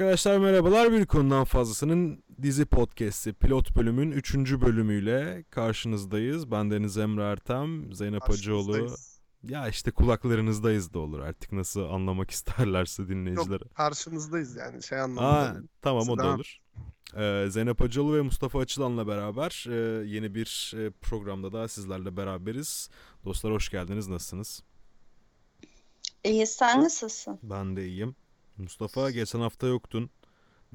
Arkadaşlar merhabalar. Bir konudan fazlasının dizi podcast'i pilot bölümün 3. bölümüyle karşınızdayız. Ben Deniz Emre Ertem, Zeynep Hacıoğlu. Ya işte kulaklarınızdayız da olur artık nasıl anlamak isterlerse dinleyiciler. Yok karşınızdayız yani şey Aa, anlamında. tamam o da Devam. olur. Ee, Zeynep Hacıoğlu ve Mustafa Açılan'la beraber e, yeni bir e, programda da sizlerle beraberiz. Dostlar hoş geldiniz. Nasılsınız? İyi sen nasılsın? Ben de iyiyim. Mustafa geçen hafta yoktun.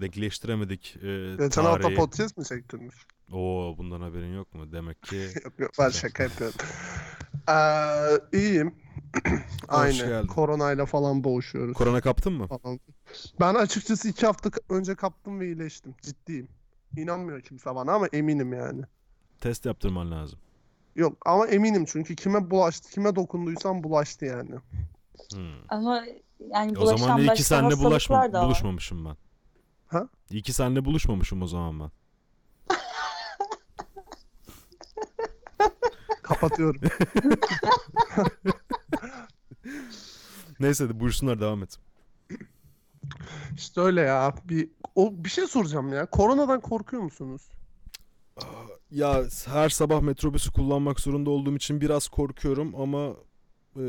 Denkleştiremedik e, Geçen hafta tarihi. podcast mi çektirmiş? Oo bundan haberin yok mu? Demek ki Yok yok ben şaka yapıyorum. Ee, iyiyim. Aynı. Koronayla falan boğuşuyoruz. korona kaptın mı? falan. Ben açıkçası iki hafta önce kaptım ve iyileştim. Ciddiyim. İnanmıyor kimse bana ama eminim yani. Test yaptırman lazım. Yok ama eminim çünkü kime bulaştı, kime dokunduysam bulaştı yani. Hmm. Ama yani O zaman iyi ki seninle bulaşma, buluşmamışım ben. Ha? İyi ki seninle buluşmamışım o zaman ben. Kapatıyorum. Neyse de buyursunlar devam et. işte öyle ya. Bir o bir şey soracağım ya. Koronadan korkuyor musunuz? Ya her sabah metrobüsü kullanmak zorunda olduğum için biraz korkuyorum ama e,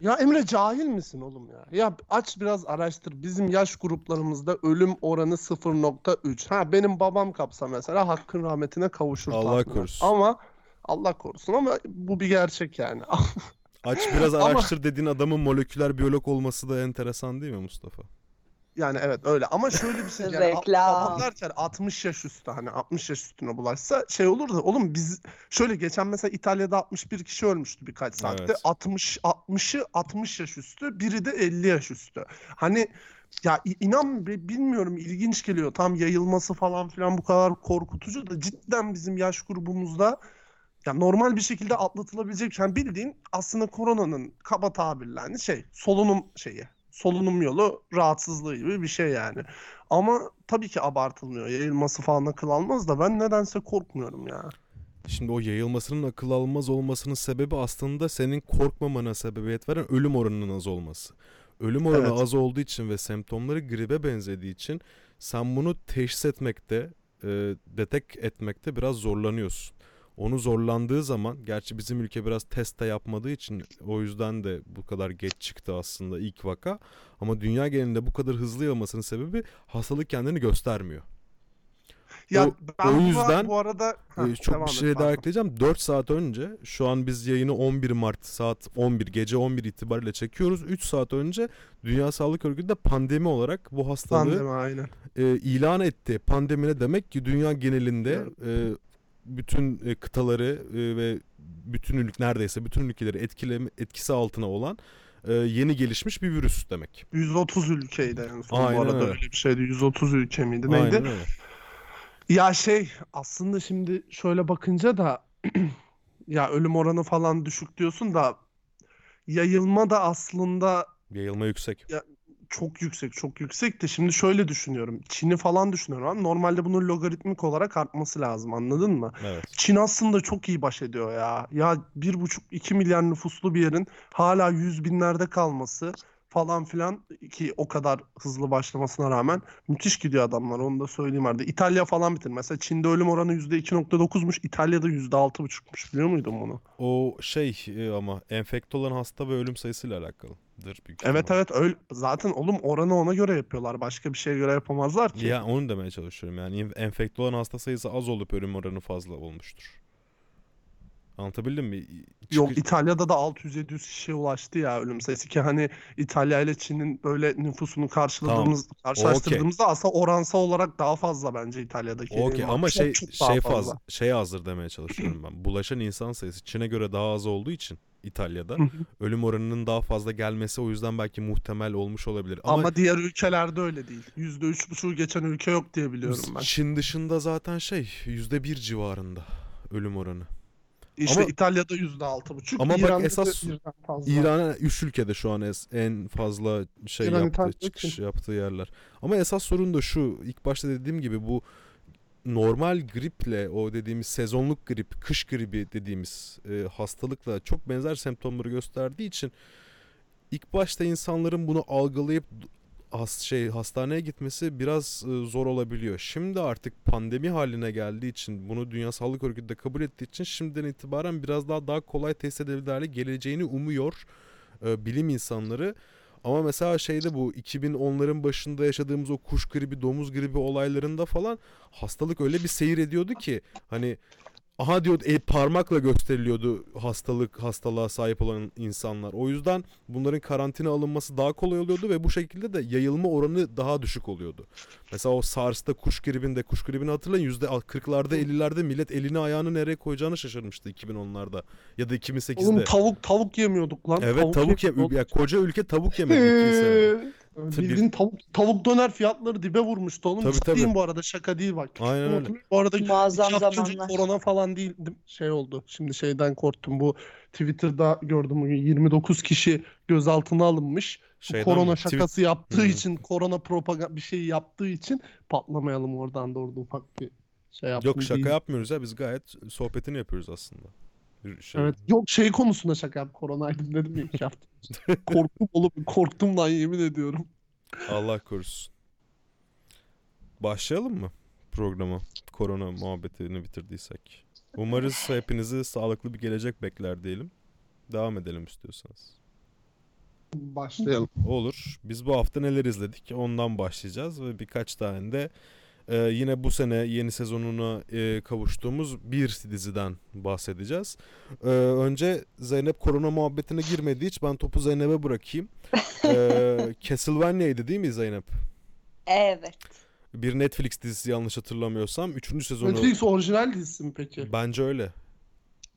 Ya Emre cahil misin oğlum ya? Ya aç biraz araştır. Bizim yaş gruplarımızda ölüm oranı 0.3. Ha benim babam kapsa mesela hakkın rahmetine kavuşur Allah tahminen. korusun. Ama Allah korusun ama bu bir gerçek yani. aç biraz Ama- araştır dediğin adamın moleküler biyolog olması da enteresan değil mi Mustafa? Yani evet öyle ama şöyle bir şey yani Reklam. derken 60 yaş üstü hani 60 yaş üstüne bulaşsa şey olur da oğlum biz şöyle geçen mesela İtalya'da 61 kişi ölmüştü birkaç saatte. Evet. 60 60'ı 60 yaş üstü, biri de 50 yaş üstü. Hani ya inan bi- bilmiyorum ilginç geliyor. Tam yayılması falan filan bu kadar korkutucu da cidden bizim yaş grubumuzda ya normal bir şekilde atlatılabilecek yani bildiğin aslında koronanın kaba tabirle hani şey solunum şeyi solunum yolu rahatsızlığı gibi bir şey yani. Ama tabii ki abartılmıyor. Yayılması falan akıl almaz da ben nedense korkmuyorum ya. Şimdi o yayılmasının akıl almaz olmasının sebebi aslında senin korkmamana sebebiyet veren ölüm oranının az olması. Ölüm oranı Evet. az olduğu için ve semptomları gribe benzediği için sen bunu teşhis etmekte, e, detek etmekte biraz zorlanıyorsun. Onu zorlandığı zaman, gerçi bizim ülke biraz test de yapmadığı için o yüzden de bu kadar geç çıktı aslında ilk vaka. Ama dünya genelinde bu kadar hızlı yayılmasının sebebi hastalık kendini göstermiyor. Ya O- ben o yüzden, bu arada Ee, Heh, çok bir şey daha ekleyeceğim. 4 saat önce şu an biz yayını 11 Mart saat 11 gece 11 itibariyle çekiyoruz. 3 saat önce Dünya Sağlık Örgütü de pandemi olarak bu hastalığı Pandemi aynen. e, ilan etti. Pandemi ne demek ki dünya genelinde e, bütün e, kıtaları e, ve bütün ülk neredeyse bütün ülkeleri etkileme etkisi altına olan e, yeni gelişmiş bir virüs demek. 130 ülkeydi en son Aynen bu arada öyle. öyle bir şeydi. 130 ülke miydi neydi? Aynen öyle. Ya şey aslında şimdi şöyle bakınca da ya ölüm oranı falan düşük diyorsun da yayılma da aslında Yayılma yüksek. Çok yüksek çok yüksek de şimdi şöyle düşünüyorum. Çin'i falan düşünüyorum ama normalde bunun logaritmik olarak artması lazım anladın mı? Evet. Çin aslında çok iyi baş ediyor ya. Ya bir buçuk iki milyar nüfuslu bir yerin hala yüz binlerde kalması falan filan ki o kadar hızlı başlamasına rağmen müthiş gidiyor adamlar onu da söyleyeyim arada. İtalya falan bitir. Mesela Çin'de ölüm oranı %2.9'muş, İtalya'da %6.5'muş biliyor muydun bunu? O şey e, ama enfekte olan hasta ve ölüm sayısıyla alakalıdır büyük Evet ihtimal. evet öyle zaten oğlum oranı ona göre yapıyorlar. Başka bir şeye göre yapamazlar ki. Ya onu demeye çalışıyorum. Yani en- enfekte olan hasta sayısı az olup ölüm oranı fazla olmuştur. Anlatabildim mi? Yok Çıkı- İtalya'da da 600-700 kişiye ulaştı ya ölüm sayısı ki hani İtalya ile Çin'in böyle nüfusunu karşıladığımız karşılaştırdığımızda aslında oransal olarak daha fazla bence İtalya'daki Okey ama şey şey fazla. fazla şey azdır demeye çalışıyorum ben. Bulaşan insan sayısı Çin'e göre daha az olduğu için İtalya'da ölüm oranının daha fazla gelmesi o yüzden belki muhtemel olmuş olabilir. Ama, Ama diğer ülkelerde öyle değil. %3,5'u geçen ülke yok diye biliyorum ben. Çin dışında zaten şey yüzde bir civarında ölüm oranı. İşte Ama- İtalya'da %6,5. Ama bak İran'da esas da birden fazla. İran'a 3 ülkede şu an es- en fazla şey İran, yaptığı, İtalya, çıkış Çin. yaptığı yerler. Ama esas sorun da şu. ilk başta dediğim gibi bu normal griple o dediğimiz sezonluk grip, kış gribi dediğimiz e, hastalıkla çok benzer semptomları gösterdiği için ilk başta insanların bunu algılayıp has şey hastaneye gitmesi biraz e, zor olabiliyor. Şimdi artık pandemi haline geldiği için bunu Dünya Sağlık Örgütü de kabul ettiği için şimdiden itibaren biraz daha daha kolay test edilebilir hale geleceğini umuyor e, bilim insanları. Ama mesela şeyde bu 2010'ların başında yaşadığımız o kuş gribi, domuz gribi olaylarında falan hastalık öyle bir seyir ediyordu ki hani aha diyor e, parmakla gösteriliyordu hastalık hastalığa sahip olan insanlar. O yüzden bunların karantina alınması daha kolay oluyordu ve bu şekilde de yayılma oranı daha düşük oluyordu. Mesela o SARS'ta kuş gribinde kuş gribini hatırlayın yüzde 40'larda 50'lerde millet elini ayağını nereye koyacağını şaşırmıştı 2010'larda ya da 2008'de. Oğlum tavuk tavuk yemiyorduk lan. Evet tavuk, yemiyorduk. ye ya koca ülke tavuk yemedi Bildiğin tavuk, tavuk döner fiyatları dibe vurmuştu oğlum. Tabii, Ciddiyim tabii. bu arada şaka değil bak. Aynen öyle. Bu arada Muazzam zamanlar. korona falan değildim. Şey oldu. Şimdi şeyden korktum. Bu Twitter'da gördüm bugün 29 kişi gözaltına alınmış. Bu Şeyden korona mi? Tweet- şakası yaptığı Hmm. için, korona propaganda bir şey yaptığı için patlamayalım oradan da orada ufak bir şey yaptım. Yok şaka değil. yapmıyoruz ya biz gayet sohbetini yapıyoruz aslında. Bir Şey. Evet. Yok şey konusunda şaka yap. Koronaydım dedim ya iki hafta. Korktum oğlum. Korktum lan yemin ediyorum. Allah korusun. Başlayalım mı programa? Korona muhabbetini bitirdiysek. Umarız hepinizi sağlıklı bir gelecek bekler diyelim. Devam edelim istiyorsanız. Başlayalım. Olur. Biz bu hafta neler izledik? Ondan başlayacağız ve birkaç tane de e, yine bu sene yeni sezonuna e, kavuştuğumuz bir diziden bahsedeceğiz. E, önce Zeynep korona muhabbetine girmediği için ben topu Zeynep'e bırakayım. E, Castlevania'ydı değil mi Zeynep? Evet. Bir Netflix dizisi yanlış hatırlamıyorsam. Üçüncü sezonu Netflix orijinal dizisi mi peki? bence öyle.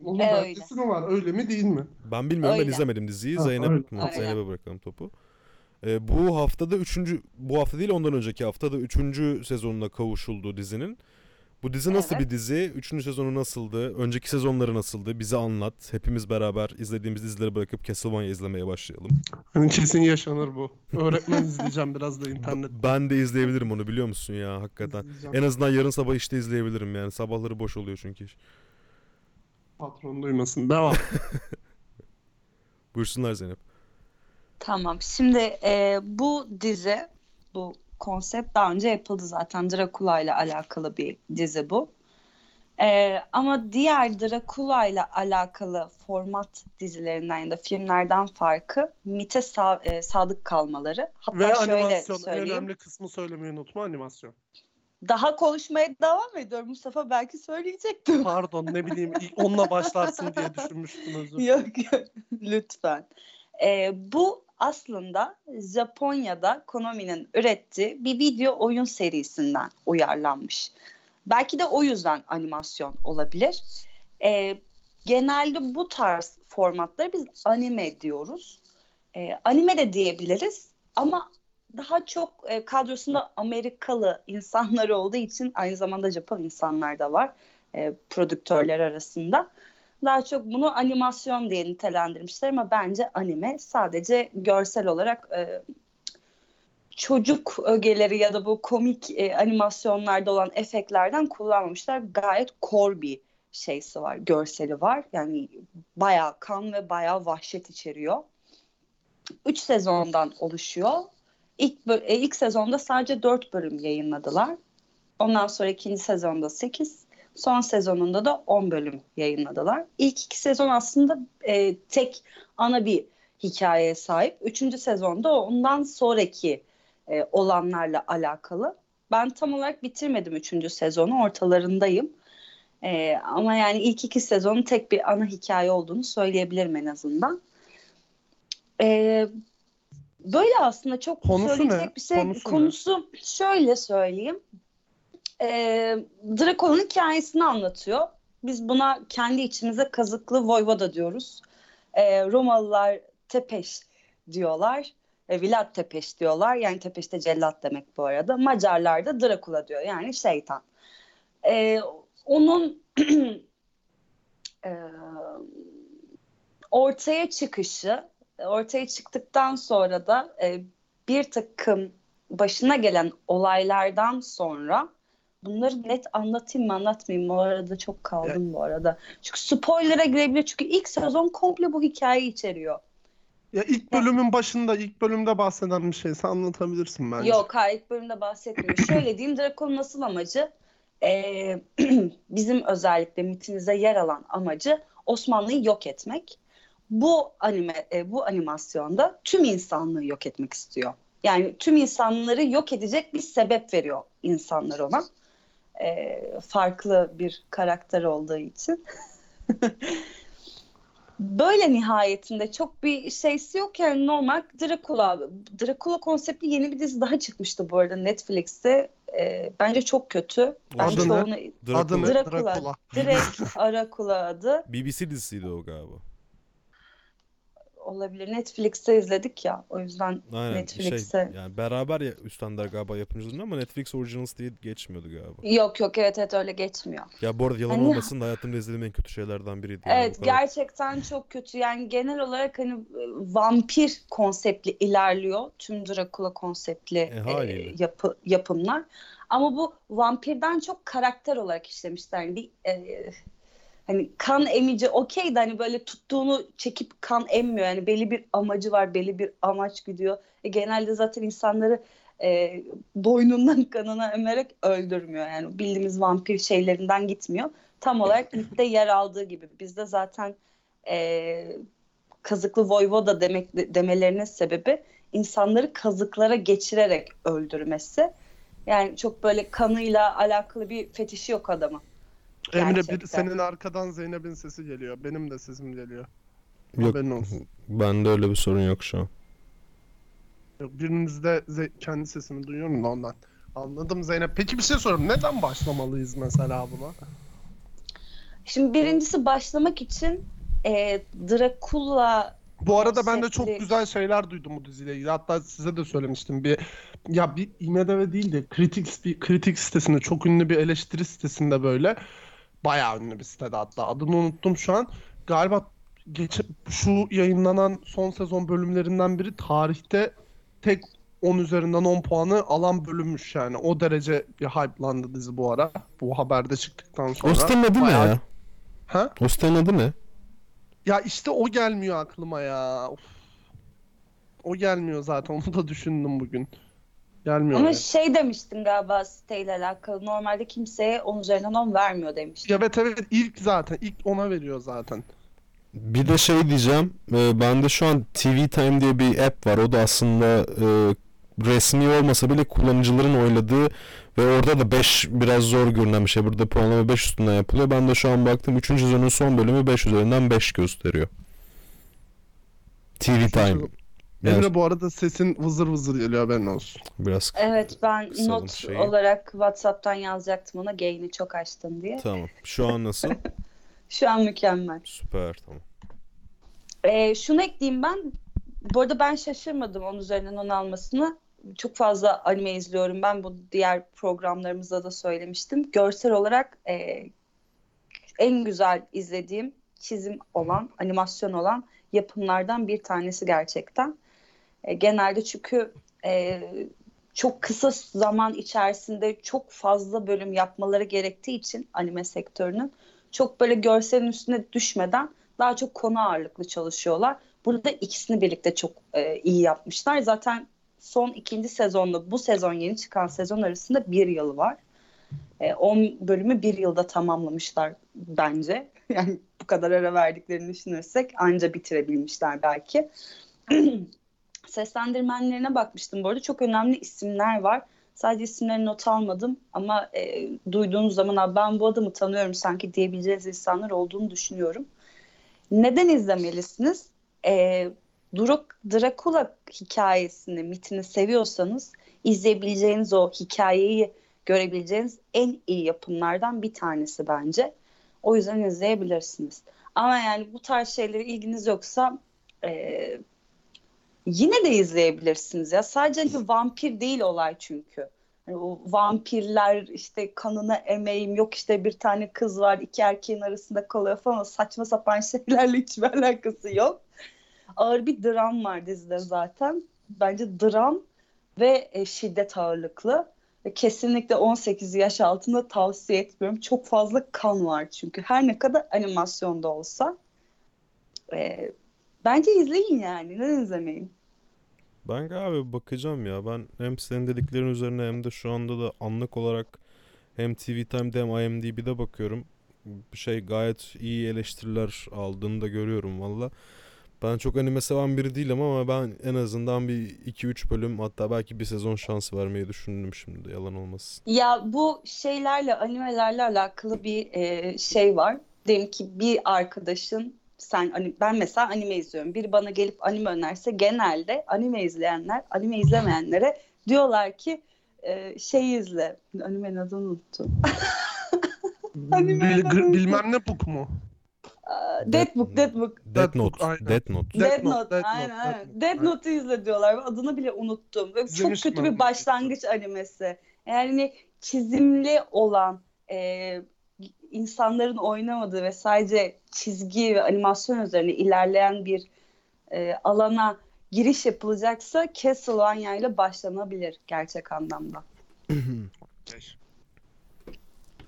Onun E, belgesi mi var? Öyle mi değil mi? Ben bilmiyorum ben Öyle. izlemedim diziyi. Ha, Zeynep. Zeynep'e bırakalım topu. Ee, bu haftada üçüncü, bu hafta değil ondan önceki haftada üçüncü sezonuna kavuşuldu dizinin. Bu dizi nasıl Evet. bir dizi? Üçüncü sezonu nasıldı? Önceki sezonları nasıldı? Bize anlat. Hepimiz beraber izlediğimiz dizileri bırakıp Castlevania izlemeye başlayalım. Hani kesin yaşanır bu. Öğretmen izleyeceğim biraz da internet. Ben de izleyebilirim onu biliyor musun ya hakikaten. En azından yarın sabah işte izleyebilirim yani. Sabahları boş oluyor çünkü. iş. Patron duymasın. Devam. Buyursunlar Zeynep. Tamam. Şimdi e, bu dizi, bu konsept daha önce yapıldı zaten. Dracula ile alakalı bir dizi bu. E, ama diğer Dracula ile alakalı format dizilerinden ya da filmlerden farkı mite sa- e, sadık kalmaları. Hatta Ve şöyle animasyon. En önemli kısmı söylemeyi unutma animasyon. Daha konuşmaya devam ediyorum. Mustafa belki söyleyecektim. Pardon ne bileyim onunla başlarsın diye düşünmüştüm özür. Yok yok lütfen. Ee, bu aslında Japonya'da Konami'nin ürettiği bir video oyun serisinden uyarlanmış. Belki de o yüzden animasyon olabilir. Ee, genelde bu tarz formatları biz anime diyoruz. Ee, anime de diyebiliriz ama daha çok e, kadrosunda Amerikalı insanlar olduğu için aynı zamanda Japon insanlar da var e, prodüktörler arasında. Daha çok bunu animasyon diye nitelendirmişler ama bence anime sadece görsel olarak e, çocuk ögeleri ya da bu komik e, animasyonlarda olan efektlerden kullanmamışlar. Gayet core bir şeysi var, görseli var. Yani bayağı kan ve bayağı vahşet içeriyor. Üç sezondan oluşuyor. İlk, e, ilk sezonda sadece dört bölüm yayınladılar. Ondan sonra ikinci sezonda sekiz, son sezonunda da 10 bölüm yayınladılar. İlk iki sezon aslında e, tek ana bir hikayeye sahip. Üçüncü sezonda ondan sonraki e, olanlarla alakalı. Ben tam olarak bitirmedim üçüncü sezonu, ortalarındayım. E, ama yani ilk iki sezonun tek bir ana hikaye olduğunu söyleyebilirim en azından. E, böyle aslında çok Konusu söyleyecek ne? bir şey. Konusu ne? Konusu şöyle söyleyeyim e, Draco'nun hikayesini anlatıyor. Biz buna kendi içimize kazıklı Voyvoda diyoruz. E, Romalılar Tepeş diyorlar. E, Vlad Tepeş diyorlar. Yani Tepeş de cellat demek bu arada. Macarlar da Dracula diyor. Yani şeytan. E, onun e, ortaya çıkışı ortaya çıktıktan sonra da e, bir takım başına gelen olaylardan sonra bunları net anlatayım mı anlatmayayım mı? O arada çok kaldım bu arada. Çünkü spoiler'a girebilir. Çünkü ilk sezon komple bu hikayeyi içeriyor. Ya ilk bölümün başında, ilk bölümde bahseden bir şeyse anlatabilirsin bence. Yok hayır ilk bölümde bahsetmiyor. Şöyle diyeyim Draco'nun asıl amacı e, bizim özellikle mitimize yer alan amacı Osmanlı'yı yok etmek. Bu anime e, bu animasyonda tüm insanlığı yok etmek istiyor. Yani tüm insanları yok edecek bir sebep veriyor insanlar ona. E, farklı bir karakter olduğu için. Böyle nihayetinde çok bir şeysi yok yani normal Dracula. Dracula konseptli yeni bir dizi daha çıkmıştı bu arada Netflix'te. Ee, bence çok kötü. Ben Adı ne? çoğunu Adı ne? Dracula. Dracula. direkt Dracula adı BBC dizisiydi o galiba. Olabilir. Netflix'te izledik ya o yüzden Aynen Netflix'e. şey yani beraber ya üstlenler galiba yapımcıların ama Netflix Originals diye geçmiyordu galiba. Yok yok evet evet öyle geçmiyor. Ya bu arada yalan Hani- olmasın da hayatımda izlediğim en kötü şeylerden biriydi. yani Evet gerçekten çok kötü. Yani genel olarak hani e, vampir konseptli ilerliyor. Tüm Dracula konseptli E, e, yapı, yapımlar. Ama bu vampirden çok karakter olarak işlemişler. Yani bir e, hani kan emici okey de hani böyle tuttuğunu çekip kan emmiyor. Yani belli bir amacı var, belli bir amaç gidiyor. E, genelde zaten insanları e, boynundan kanına emerek öldürmüyor. Yani bildiğimiz vampir şeylerinden gitmiyor tam olarak mitte yer aldığı gibi. Bizde zaten e, kazıklı voyvoda demek demelerinin sebebi insanları kazıklara geçirerek öldürmesi. Yani çok böyle kanıyla alakalı bir fetişi yok adamın. Emre bir senin arkadan Zeynep'in sesi geliyor. Benim de sesim geliyor. Yok Haberin olsun. bende öyle bir sorun yok şu an. Yok, birinizde ze- kendi sesimi duyuyorum da ondan. Anladım Zeynep. Peki bir şey sorayım. Neden başlamalıyız mesela buna? Şimdi birincisi başlamak için e, Dracula Bu arada ben de çok güzel şeyler duydum bu diziyle ilgili. Hatta size de söylemiştim. Bir ya bir IMDb değil de kritik bir kritik sitesinde çok ünlü bir eleştiri sitesinde böyle bayağı ünlü bir sitede hatta adını unuttum şu an. Galiba geç, şu yayınlanan son sezon bölümlerinden biri tarihte tek 10 üzerinden 10 puanı alan bölümmüş yani. O derece bir hype'landı dizi bu ara. Bu haberde çıktıktan sonra. O sitenin adı ne Bayağı- ya? Ha? O sitenin adı ne? Ya işte o gelmiyor aklıma ya. Of. O gelmiyor zaten. Onu da düşündüm bugün. Gelmiyor. ama yani. şey demiştin galiba siteyle alakalı. Normalde kimseye 10 üzerinden 10 vermiyor demiştin. Evet evet ilk zaten. ilk ona veriyor zaten. Bir de şey diyeceğim. E, bende şu an TV Time diye bir app var. O da aslında e, resmi olmasa bile kullanıcıların oyladığı ve orada da 5 biraz zor görünen bir şey. Burada puanlama 5 üstünden yapılıyor. Ben de şu an baktım 3. sezonun son bölümü 5 üzerinden 5 gösteriyor. TV Time. Yani Emre bu arada sesin vızır vızır geliyor haberin olsun. biraz Evet ben Kısalım not şeyi. olarak WhatsApp'tan yazacaktım ona gain'i çok açtın diye. tamam. Şu an nasıl? Şu an mükemmel. Süper tamam. Ee, şunu ekleyeyim ben. Bu arada ben şaşırmadım onun üzerinden onu almasını. Çok fazla anime izliyorum ben. Bu diğer programlarımızda da söylemiştim. Görsel olarak e, en güzel izlediğim çizim olan, animasyon olan yapımlardan bir tanesi gerçekten. E, genelde çünkü e, çok kısa zaman içerisinde çok fazla bölüm yapmaları gerektiği için anime sektörünün çok böyle görselin üstüne düşmeden daha çok konu ağırlıklı çalışıyorlar. Burada ikisini birlikte çok e, iyi yapmışlar. Zaten son ikinci sezonla bu sezon yeni çıkan sezon arasında bir yıl var. 10 bölümü bir yılda tamamlamışlar bence. Yani bu kadar ara verdiklerini düşünürsek anca bitirebilmişler belki. Seslendirmenlerine bakmıştım bu arada. Çok önemli isimler var. Sadece isimlerini not almadım ama e, duyduğunuz zaman "Aa, ben bu adamı tanıyorum sanki diyebileceğiniz insanlar olduğunu düşünüyorum. Neden izlemelisiniz? E, Drak- Dracula hikayesini, mitini seviyorsanız izleyebileceğiniz o hikayeyi görebileceğiniz en iyi yapımlardan bir tanesi bence. O yüzden izleyebilirsiniz. Ama yani bu tarz şeylere ilginiz yoksa e, yine de izleyebilirsiniz ya. Sadece hani vampir değil olay çünkü. Hani o vampirler işte kanına emeğim yok işte bir tane kız var iki erkeğin arasında kalıyor falan saçma sapan şeylerle hiçbir alakası yok. Ağır bir dram var dizide zaten. Bence dram ve e, şiddet ağırlıklı. Kesinlikle 18 yaş altında tavsiye etmiyorum. Çok fazla kan var çünkü. Her ne kadar animasyonda olsa. E, Bence izleyin yani. Neden izlemeyin? Ben abi bakacağım ya. Ben hem senin dediklerin üzerine hem de şu anda da anlık olarak hem TV Time'de hem IMDb'de bakıyorum. Bir şey gayet iyi eleştiriler aldığını da görüyorum valla. Ben çok anime seven biri değilim ama ben en azından bir 2-3 bölüm hatta belki bir sezon şansı vermeyi düşündüm şimdi yalan olmasın. Ya bu şeylerle, animelerle alakalı bir e, şey var. Diyelim ki bir arkadaşın sen hani ben mesela anime izliyorum. Biri bana gelip anime önerse genelde anime izleyenler, anime izlemeyenlere diyorlar ki e, şey izle. Animenin adını unuttum. Anime Bil- bilmem ne book mu? Death Book, Death Book. Death Note. Death Note. Death Death Note, Note, Death Note, aynen Death aynen. Aynen. Note'u izle diyorlar. Adını bile unuttum. Ve çok kötü bir başlangıç animesi. Yani çizimli olan e, insanların oynamadığı ve sadece çizgi ve animasyon üzerine ilerleyen bir e, alana giriş yapılacaksa Castlevania ile başlanabilir gerçek anlamda.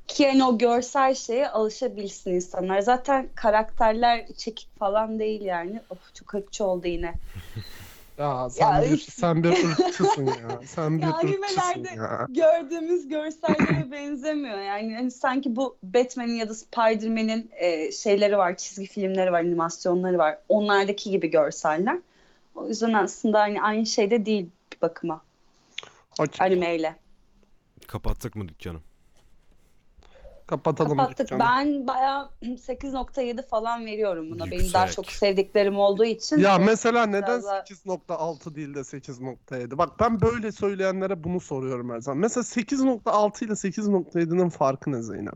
Ki yani o görsel şeye alışabilsin insanlar. Zaten karakterler çekik falan değil yani. Of çok ırkçı oldu yine. Ya sen Ya bir üf. sen bir ırkçısın ya. Sen bir Ya ırkçısın animelerde ya. gördüğümüz görsellere benzemiyor. Yani hani sanki bu Batman'in ya da Spider-Man'in e, şeyleri var, çizgi filmleri var, animasyonları var. Onlardaki gibi görseller. O yüzden aslında hani aynı şey de değil bir bakıma Okey, animeyle. Kapattık mı dükkanı? Kapatalım Kapattık. dükkanı. Ben bayağı 8.7 falan veriyorum buna. Benim daha Yüksek. çok sevdiklerim olduğu için. Ya mesela neden daha- 8.6 değil de 8.7? Bak ben böyle söyleyenlere bunu soruyorum her zaman. Mesela 8.6 ile 8.7'nin farkı ne Zeynep?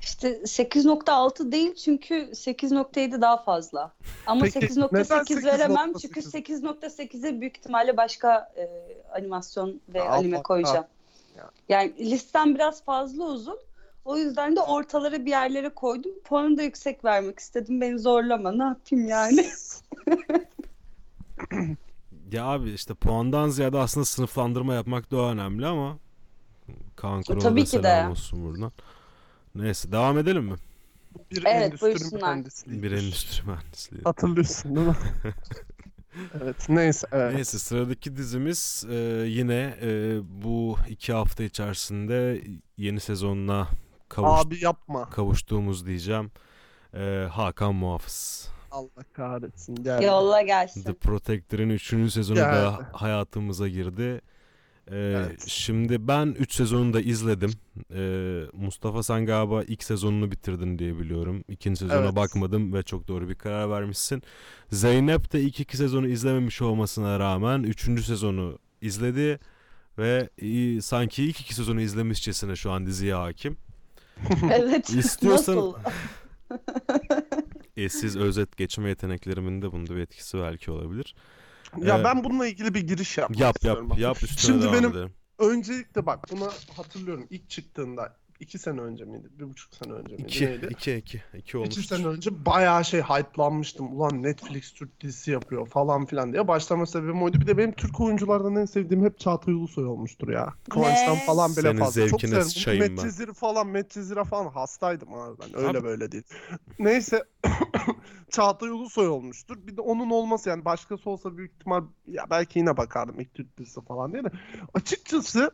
İşte 8.6 değil çünkü 8.7 daha fazla. Ama Peki, neden 8.8 veremem 8.8? çünkü 8.8'e büyük ihtimalle başka e, animasyon ve Ya, anime koyacağım. Ya. Yani listem biraz fazla uzun. O yüzden de ortalara bir yerlere koydum. Puanı da yüksek vermek istedim. Beni zorlama. Ne yapayım yani? Ya abi işte puandan ziyade aslında sınıflandırma yapmak daha önemli ama Kaan Kural'a tabii ki de. olsun buradan. Neyse devam edelim mi? Bir Evet, endüstri buyursunlar. mühendisliği. Bir endüstri mühendisliği. Hatırlıyorsun değil mi? evet neyse evet. Neyse sıradaki dizimiz e, yine e, bu iki hafta içerisinde yeni sezonuna kavuş, Abi yapma. kavuştuğumuz diyeceğim. E, Hakan Muhafız. Allah kahretsin. Gel. Yolla The gelsin. Protector'ın 3. sezonu Geldi. da hayatımıza girdi. Ee, Evet. Şimdi ben 3 sezonunu da izledim. Ee, Mustafa sen galiba ilk sezonunu bitirdin diye biliyorum. İkinci sezona Evet. bakmadım ve çok doğru bir karar vermişsin. Zeynep de ilk iki sezonu izlememiş olmasına rağmen 3. sezonu izledi ve sanki ilk iki sezonu izlemişçesine şu an diziye hakim. evet. İstiyorsan Nasıl? eşsiz özet geçme yeteneklerimin de bunda bir etkisi belki olabilir. Ya Ee, ben bununla ilgili bir giriş yapmak Yap yap istiyorum. Bak, yap üstüne Şimdi devam benim edelim. öncelikle bak buna hatırlıyorum ilk çıktığında iki sene önce miydi? Bir buçuk sene önce miydi? 2 Neydi? 2 2 2 İki olmuştur. sene önce bayağı şey hype'lanmıştım. Ulan Netflix Türk dizisi yapıyor falan filan diye. Başlama sebebim oydu. Bir de benim Türk oyunculardan en sevdiğim hep Çağatay Ulusoy olmuştur ya. Kıvanç'tan falan bile Senin fazla. Çok severim. sıçayım ben. Medcezir falan, Medcezir'e falan hastaydım abi ben. Öyle Abi- böyle değil. Neyse Çağatay Ulusoy olmuştur. Bir de onun olması yani başkası olsa büyük ihtimal ya belki yine bakardım ilk Türk dizisi falan diye de. Açıkçası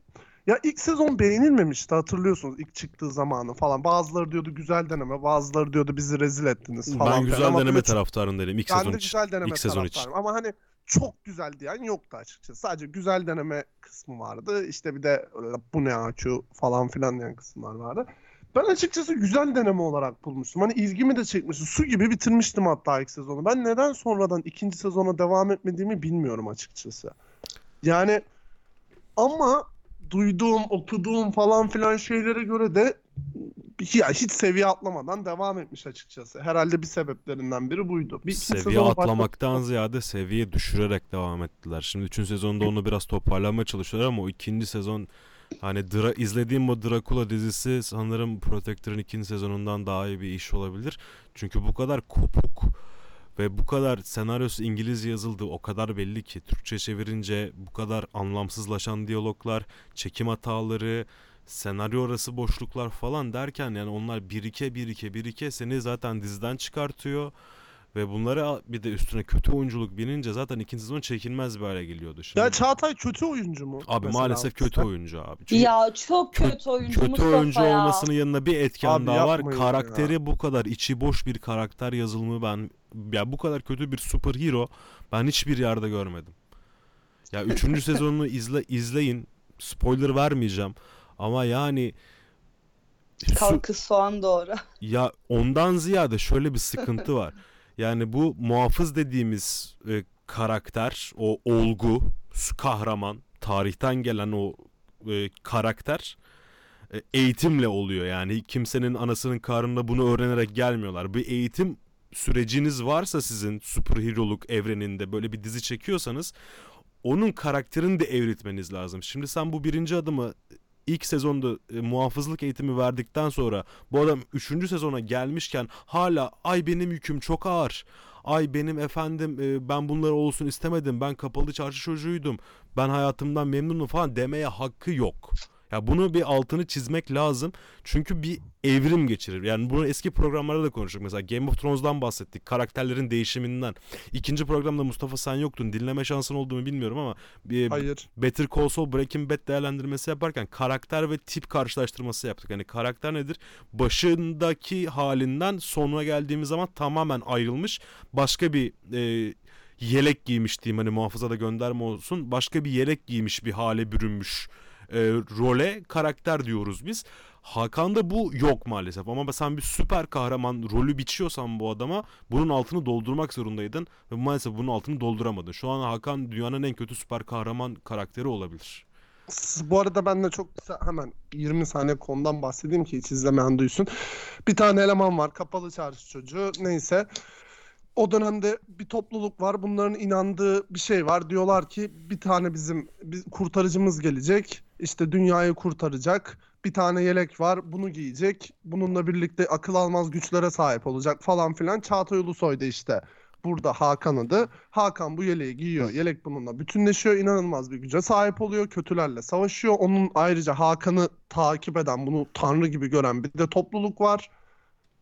ya ilk sezon beğenilmemişti hatırlıyorsunuz ilk çıktığı zamanı falan. Bazıları diyordu güzel deneme, bazıları diyordu bizi rezil ettiniz falan. Ben güzel Ama deneme taraftarındayım ilk ben sezon de için. güzel deneme İlk sezon için. Ama hani çok güzel diyen yoktu açıkçası. Sadece güzel deneme kısmı vardı. İşte bir de bu ne açu falan filan diyen kısımlar vardı. Ben açıkçası güzel deneme olarak bulmuştum. Hani ilgimi de çekmişti. Su gibi bitirmiştim hatta ilk sezonu. Ben neden sonradan ikinci sezona devam etmediğimi bilmiyorum açıkçası. Yani ama duyduğum, okuduğum falan filan şeylere göre de ya hiç seviye atlamadan devam etmiş açıkçası. Herhalde bir sebeplerinden biri buydu. Bir Seviye atlamaktan ziyade seviye düşürerek devam ettiler. Şimdi 3. sezonda onu biraz toparlamaya çalışıyorlar ama o ikinci sezon hani Dra izlediğim o Dracula dizisi sanırım Protector'ın ikinci sezonundan daha iyi bir iş olabilir. Çünkü bu kadar kopuk ve bu kadar senaryosu İngilizce yazıldı o kadar belli ki Türkçe çevirince bu kadar anlamsızlaşan diyaloglar, çekim hataları, senaryo arası boşluklar falan derken yani onlar birike birike birike seni zaten diziden çıkartıyor Ve bunlara bir de üstüne kötü oyunculuk binince zaten ikinci sezon çekilmez bir hale geliyordu. Şimdi, Ya Çağatay kötü oyuncu mu? abi mesela maalesef kötü oyuncu abi. Çünkü Ya çok kö- kötü oyuncu kötü Mustafa oyuncu ya. olmasının yanında bir etken Abi daha var. yapmayın Karakteri ya. bu kadar içi boş bir karakter yazılımı ben ya bu kadar kötü bir superhero ben hiçbir yerde görmedim. Ya üçüncü sezonunu izle izleyin. Spoiler vermeyeceğim. Ama yani su- Kalkı soğan doğru. ya ondan ziyade şöyle bir sıkıntı var. Yani bu muhafız dediğimiz e, karakter, o olgu, kahraman, tarihten gelen o e, karakter e, eğitimle oluyor. Yani kimsenin anasının karnında bunu öğrenerek gelmiyorlar. Bir eğitim süreciniz varsa sizin süperheroluk evreninde böyle bir dizi çekiyorsanız onun karakterini de evritmeniz lazım. Şimdi sen bu birinci adımı ilk sezonda e, muhafızlık eğitimi verdikten sonra bu adam 3. sezona gelmişken hala ay benim yüküm çok ağır. Ay benim efendim e, ben bunları olsun istemedim. Ben kapalı çarşı çocuğuydum. Ben hayatımdan memnunum falan demeye hakkı yok. Ya bunu bir altını çizmek lazım. Çünkü bir evrim geçirir. Yani bunu eski programlarda da konuştuk. Mesela Game of Thrones'dan bahsettik. Karakterlerin değişiminden. İkinci programda Mustafa sen yoktun. Dinleme şansın oldu mu bilmiyorum ama bir Hayır. Better Call Saul Breaking Bad değerlendirmesi yaparken karakter ve tip karşılaştırması yaptık. Yani karakter nedir? Başındaki halinden sonuna geldiğimiz zaman tamamen ayrılmış. Başka bir e, yelek giymiş diyeyim hani muhafızada gönderme olsun. Başka bir yelek giymiş bir hale bürünmüş e, role karakter diyoruz biz. Hakan'da bu yok maalesef ama sen bir süper kahraman rolü biçiyorsan bu adama bunun altını doldurmak zorundaydın ve maalesef bunun altını dolduramadın. Şu an Hakan dünyanın en kötü süper kahraman karakteri olabilir. Bu arada ben de çok kısa hemen 20 saniye konudan bahsedeyim ki hiç izlemeyen duysun. Bir tane eleman var kapalı çarşı çocuğu neyse. O dönemde bir topluluk var. Bunların inandığı bir şey var. Diyorlar ki bir tane bizim bir kurtarıcımız gelecek. İşte dünyayı kurtaracak. Bir tane yelek var. Bunu giyecek. Bununla birlikte akıl almaz güçlere sahip olacak falan filan. Çağatay Ulusoy da işte burada Hakan adı. Hakan bu yeleği giyiyor. Yelek bununla bütünleşiyor. İnanılmaz bir güce sahip oluyor. Kötülerle savaşıyor. Onun ayrıca Hakan'ı takip eden, bunu tanrı gibi gören bir de topluluk var.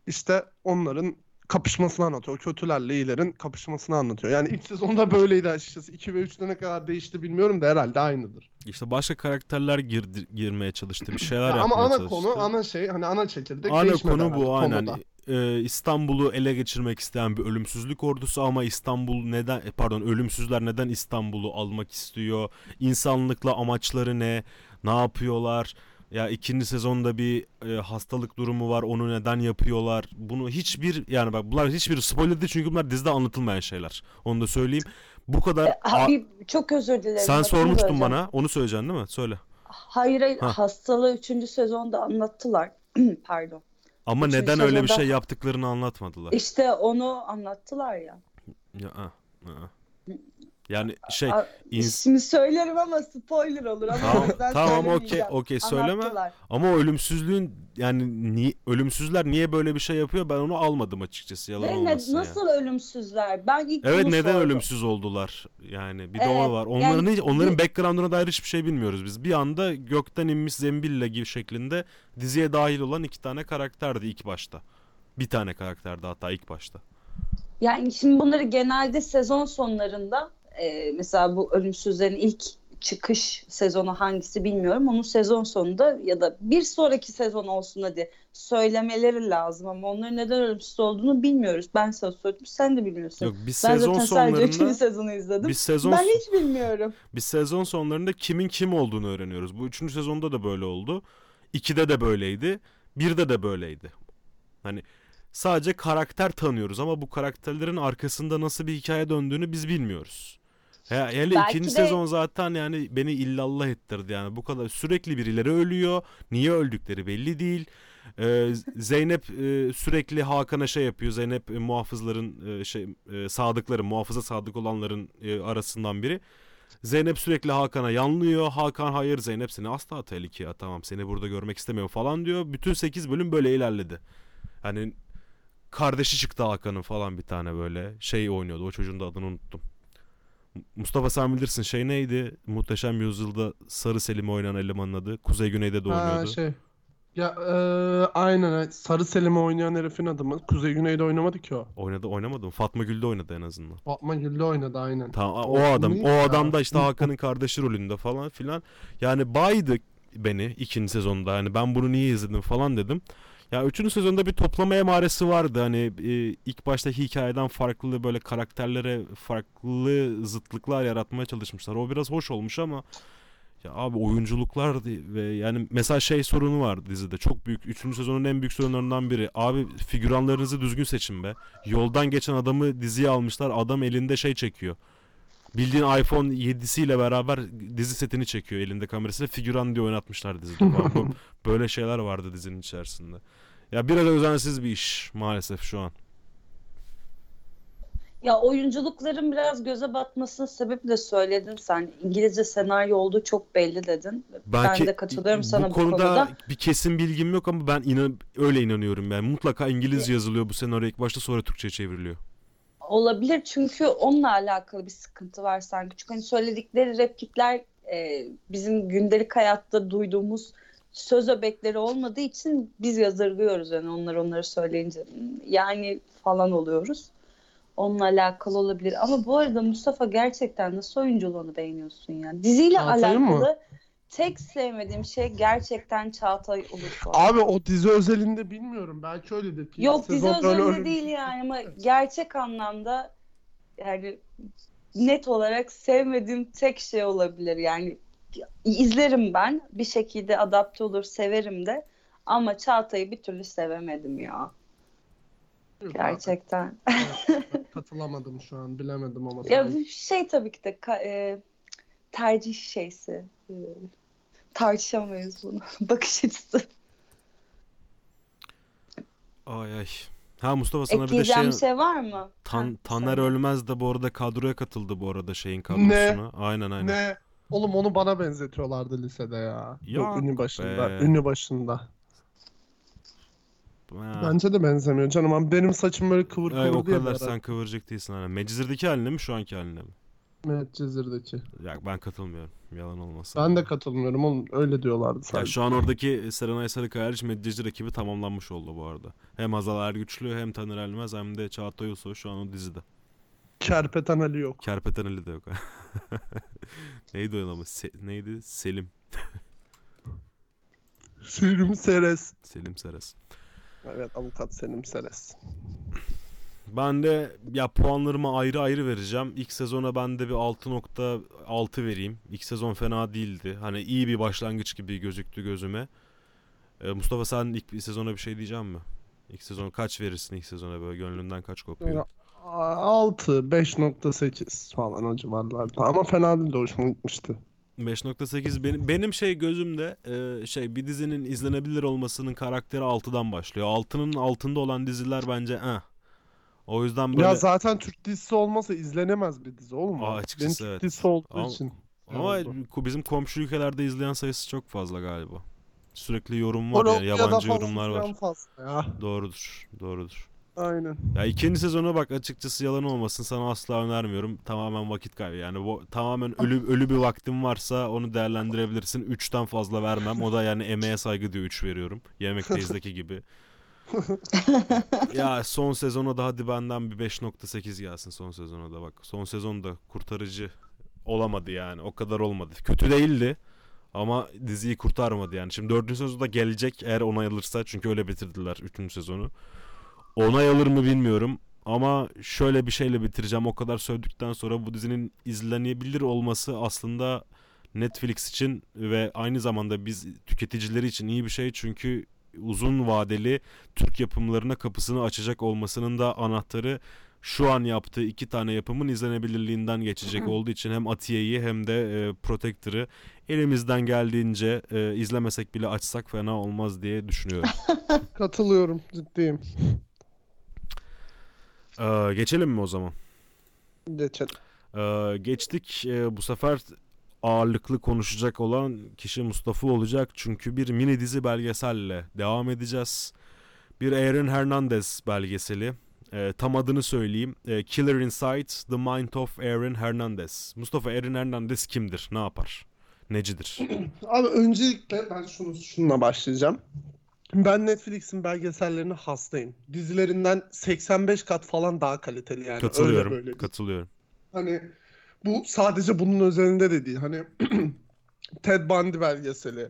İşte onların kapışmasını anlatıyor. Kötülerle iyilerin kapışmasını anlatıyor. Yani ilk sezonda böyleydi açıkçası. 2 ve 3'te ne kadar değişti bilmiyorum da herhalde aynıdır. İşte başka karakterler girdi- girmeye çalıştı. Bir şeyler Ama yapmaya ana çalıştı. konu, ana şey, hani ana çekirdek Ana konu bu aynen. konuda. Ee, İstanbul'u ele geçirmek isteyen bir ölümsüzlük ordusu ama İstanbul neden e, pardon ölümsüzler neden İstanbul'u almak istiyor? İnsanlıkla amaçları ne? Ne yapıyorlar? Ya ikinci sezonda bir e, hastalık durumu var. Onu neden yapıyorlar? Bunu hiçbir yani bak bunlar hiçbir spoiler değil çünkü bunlar dizide anlatılmayan şeyler. Onu da söyleyeyim. Bu kadar E, a- Abi çok özür dilerim. sen lafını sormuştun böleceğim. bana. Onu söyleyeceksin değil mi? Söyle. Hayır hayır Ha. hastalığı 3. sezonda anlattılar. Pardon. Ama Üçüncü neden öyle bir sezonda- şey yaptıklarını anlatmadılar. İşte onu anlattılar ya. Ya, ah, ah. Yani şey A- ins- Şimdi söylerim ama spoiler olur ama Tamam, tamam, okey, okey, söyleme. Anlattılar. Ama ölümsüzlüğün yani ni, ölümsüzler niye böyle bir şey yapıyor ben onu almadım açıkçası yalan Ve olmasın nasıl ölümsüzler? Ben ilk Evet neden sordum. ölümsüz oldular yani bir de Evet, o var. Onların yani hiç, onların bir- background'una dair hiçbir şey bilmiyoruz biz. Bir anda gökten inmiş zembille gibi şeklinde diziye dahil olan iki tane karakterdi ilk başta. Bir tane karakterdi hatta ilk başta. Yani şimdi bunları genelde sezon sonlarında e, mesela bu ölümsüzlerin ilk çıkış sezonu hangisi bilmiyorum. Onun sezon sonunda ya da bir sonraki sezon olsun hadi söylemeleri lazım ama onların neden ölümsüz olduğunu bilmiyoruz. Ben sana söyledim sen de bilmiyorsun. Yok biz ben sezon zaten sadece ikinci sonlarında sezonu izledim. biz sezon Ben hiç bilmiyorum. Biz sezon sonlarında kimin kim olduğunu öğreniyoruz. Bu üçüncü sezonda da böyle oldu. İkide de böyleydi. Birde de böyleydi. Hani sadece karakter tanıyoruz ama bu karakterlerin arkasında nasıl bir hikaye döndüğünü biz bilmiyoruz. He- hele Belki ikinci de- sezon zaten yani beni illallah ettirdi yani bu kadar sürekli birileri ölüyor. Niye öldükleri belli değil. Ee, Zeynep e, sürekli Hakan'a şey yapıyor. Zeynep e, muhafızların e, şey e, sadıkları, muhafıza sadık olanların e, arasından biri. Zeynep sürekli Hakan'a yanlıyor. Hakan hayır Zeynep seni asla tehlikeye atamam. Seni burada görmek istemiyorum falan diyor. Bütün 8 bölüm böyle ilerledi. Hani kardeşi çıktı Hakan'ın falan bir tane böyle şey oynuyordu. O çocuğun da adını unuttum. Mustafa sen bilirsin şey neydi? Muhteşem Yüzyılda Sarı Selim oynayan elemanın adı. Kuzey Güney'de de Ha, oynuyordu. şey. Ya e, aynen Sarı Selim'i oynayan herifin adı mı? Kuzey Güney'de oynamadı ki o. Oynadı oynamadı mı? Fatma Gül'de oynadı en azından. Fatma Gül'de oynadı aynen. Tamam o O adam o ya? adam da işte Hakan'ın kardeşi rolünde falan filan. Yani baydı beni ikinci sezonda. Hani ben bunu niye izledim falan dedim. Ya üçüncü sezonda bir toplama emaresi vardı. Hani e, ilk başta hikayeden farklı böyle karakterlere farklı zıtlıklar yaratmaya çalışmışlar. O biraz hoş olmuş ama ya abi oyunculuklar ve yani mesela şey sorunu var dizide. Çok büyük. Üçüncü sezonun en büyük sorunlarından biri. Abi figüranlarınızı düzgün seçin be. Yoldan geçen adamı diziye almışlar. Adam elinde şey çekiyor. Bildiğin iPhone 7'siyle beraber dizi setini çekiyor elinde kamerasıyla. Figüran diye oynatmışlar dizide. Bak, bu- Böyle şeyler vardı dizinin içerisinde. Ya biraz özensiz bir iş maalesef şu an. Ya oyunculukların biraz göze batmasının sebebi de söyledin sen. İngilizce senaryo olduğu çok belli dedin. Belki ben de katılıyorum sana bu bu konuda, konuda. bir kesin bilgim yok ama ben inan öyle inanıyorum yani. Mutlaka İngilizce yazılıyor bu senaryo ilk başta sonra Türkçe çevriliyor. Olabilir çünkü onunla alakalı bir sıkıntı var sanki. Çünkü hani söyledikleri replikler e, bizim gündelik hayatta duyduğumuz söz öbekleri olmadığı için biz yazırgıyoruz yani onlar onları söyleyince yani falan oluyoruz. Onunla alakalı olabilir. Ama bu arada Mustafa gerçekten nasıl oyunculuğunu beğeniyorsun ya? Diziyle Çağatay'ın mı? Tek sevmediğim şey gerçekten Çağatay Ulusoy. Abi o dizi özelinde bilmiyorum. Belki öyledir. İlk Yok dizi özelinde öyle- değil yani ama gerçek anlamda yani net olarak sevmediğim tek şey olabilir. Yani izlerim ben bir şekilde adapte olur severim de ama Çağatay'ı bir türlü sevemedim ya Yok, gerçekten. evet, Katılamadım şu an. Bilemedim ama. Ya şey tabii ki de e, tercih şeysi. E, tartışamayız bunu. Bakış açısı. Ay ay. Ha Mustafa sana bir de Ekleyeceğim şey, bir şey var mı? Tan, Ha, Taner söyle. Ölmez de bu arada kadroya katıldı bu arada şeyin kadrosuna. Aynen aynen. Ne? Oğlum onu bana benzetiyorlardı lisede ya. Yok, ünlü başında. be. Ünlü başında. Ha. Bence de benzemiyor canım benim saçım böyle kıvır Ay, kıvır o diye kadar sen kıvırcık değilsin. Aynen. Mecizir'deki haline mi şu anki haline mi? Evet Cezir'deki. Ya ben katılmıyorum. Yalan olmasın. Ben de katılmıyorum oğlum. Öyle diyorlardı Ya sadece. şu an oradaki Serenay Sarıkaya hariç Medcezir ekibi tamamlanmış oldu bu arada. Hem Hazal Ergüçlü hem Taner Elmez hem de Çağatay Ulusoy şu an o dizide. Kerpeten Ali yok. Kerpeten Ali de yok. neydi o ama? Se- neydi? Selim. Selim Seres. Selim Seres. Evet avukat Selim Seres. Ben de ya puanlarımı ayrı ayrı vereceğim. İlk sezona ben de bir 6.6 vereyim. İlk sezon fena değildi. Hani iyi bir başlangıç gibi gözüktü gözüme. Ee, Mustafa sen ilk bir sezona bir şey diyeceğim mi? İlk sezon kaç verirsin ilk sezona böyle gönlünden kaç kopuyor? Ya, 6, 5.8 falan o civarlarda. Ama fena değil de hoşuma gitmişti. 5.8 benim benim şey gözümde e, şey bir dizinin izlenebilir olmasının karakteri 6'dan başlıyor. 6'nın altında olan diziler bence eh. O yüzden böyle Ya zaten Türk dizisi olmasa izlenemez bir dizi oğlum. Aa, Benim açıkçası Türk evet. dizisi olduğu Ama- için. ama oldu. bizim komşu ülkelerde izleyen sayısı çok fazla galiba. Sürekli yorum var ya, Kolombiya'da yabancı falan yorumlar var. fazla ya. Doğrudur, doğrudur. Aynen. Ya ikinci sezona bak açıkçası yalan olmasın sana asla önermiyorum. Tamamen vakit kaybı. Yani bu tamamen ölü ölü bir vaktin varsa onu değerlendirebilirsin. 3'ten fazla vermem. O da yani emeğe saygı diyor 3 veriyorum. Yemekteyizdeki gibi. ya son sezona da hadi benden bir 5.8 gelsin son sezona da bak. Son sezon da kurtarıcı olamadı yani. O kadar olmadı. Kötü değildi. Ama diziyi kurtarmadı yani. Şimdi dördüncü sezonda gelecek eğer onay alırsa. Çünkü öyle bitirdiler üçüncü sezonu. Onay alır mı bilmiyorum. Ama şöyle bir şeyle bitireceğim. O kadar sövdükten sonra bu dizinin izlenebilir olması aslında Netflix için ve aynı zamanda biz tüketicileri için iyi bir şey. Çünkü uzun vadeli Türk yapımlarına kapısını açacak olmasının da anahtarı şu an yaptığı iki tane yapımın izlenebilirliğinden geçecek olduğu için hem Atiye'yi hem de e, Protector'ı elimizden geldiğince e, izlemesek bile açsak fena olmaz diye düşünüyorum. Katılıyorum ciddiyim. Ee, geçelim mi o zaman? Geçelim. Ee, geçtik. Ee, bu sefer ağırlıklı konuşacak olan kişi Mustafa olacak. Çünkü bir mini dizi belgeselle devam edeceğiz. Bir Aaron Hernandez belgeseli. Ee, tam adını söyleyeyim. Ee, Killer Inside The Mind of Aaron Hernandez. Mustafa Aaron Hernandez kimdir? Ne yapar? Necidir? Abi öncelikle ben şunu şununla başlayacağım. Ben Netflix'in belgesellerine hastayım. Dizilerinden 85 kat falan daha kaliteli yani. Öyle Katılıyorum. böyle. değil. Katılıyorum. Hani bu sadece bunun özelinde de değil. Hani Ted Bundy belgeseli.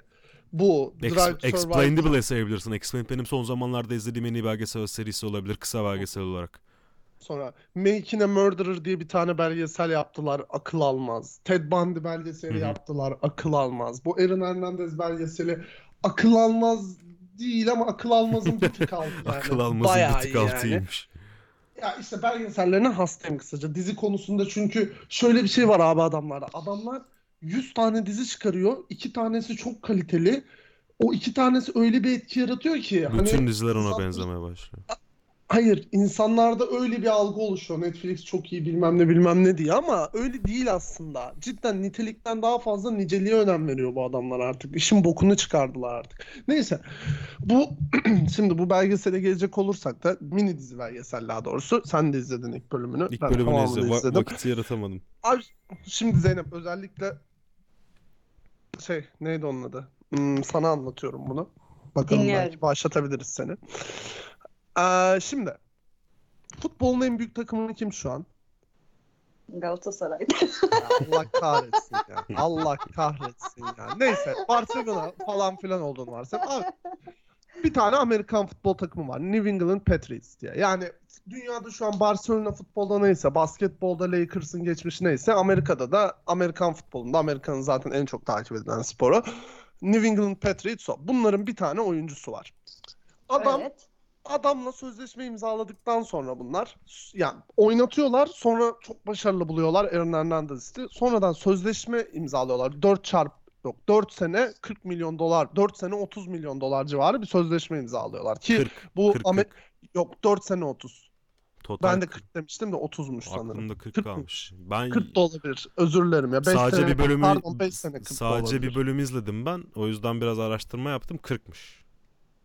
Bu Ex- Drive. Explained'i bile sayabilirsin. Explained benim son zamanlarda izlediğim en iyi belgesel serisi olabilir. Kısa belgesel olarak. Sonra Making a Murderer diye bir tane belgesel yaptılar. Akıl almaz. Ted Bundy belgeseli Hı hı. yaptılar. Akıl almaz. Bu Aaron Hernandez belgeseli akıl almaz değil ama akıl almazın bir tık altı yani. Akıl almazın Bayağı bir tık iyi yani. Ya işte belgesellerine hastayım kısaca. Dizi konusunda çünkü şöyle bir şey var abi adamlarda. Adamlar 100 tane dizi çıkarıyor. 2 tanesi çok kaliteli. O iki tanesi öyle bir etki yaratıyor ki hani Bütün diziler ona benzemeye başlıyor. Hayır, insanlarda öyle bir algı oluşuyor. Netflix çok iyi bilmem ne bilmem ne diye ama öyle değil aslında. Cidden nitelikten daha fazla niceliğe önem veriyor bu adamlar artık. İşin bokunu çıkardılar artık. Neyse. Bu şimdi bu belgesele gelecek olursak da mini dizi belgesel daha doğrusu. Sen de izledin ilk bölümünü. İlk Ben bölümünü. Va- izledim. vakit yaratamadım. Abi şimdi Zeynep özellikle şey neydi onun adı? Hmm, sana anlatıyorum bunu. Bakalım Dinliyorum. belki başlatabiliriz seni. Ee, şimdi futbolun en büyük takımı kim şu an? Galatasaray'da. Ya Allah kahretsin ya. Allah kahretsin ya. Neyse Barcelona falan filan olduğunu varsayın. Abi bir tane Amerikan futbol takımı var. New England Patriots diye. Yani dünyada şu an Barcelona futbolda neyse, basketbolda Lakers'ın geçmişi neyse, Amerika'da da Amerikan futbolunda Amerika'nın zaten en çok takip edilen sporu. New England Patriots o. Bunların bir tane oyuncusu var. Adam Evet. Adamla sözleşme imzaladıktan sonra bunlar yani oynatıyorlar sonra çok başarılı buluyorlar Aaron Hernandez'i. Sonradan sözleşme imzalıyorlar. 4 çarp yok 4 sene 40 milyon dolar 4 sene 30 milyon dolar civarı bir sözleşme imzalıyorlar ki 40. bu 40, Amer- 40. yok 4 sene 30. Total Ben de 40 demiştim de 30'muş sanırım. aklımda 40 40 mı? kalmış. Ben 40 da olabilir. Özür dilerim ya. 5 sadece sene bir bölümü pardon 5 sene 40 da sadece bir bölüm izledim ben. O yüzden biraz araştırma yaptım. 40'mış.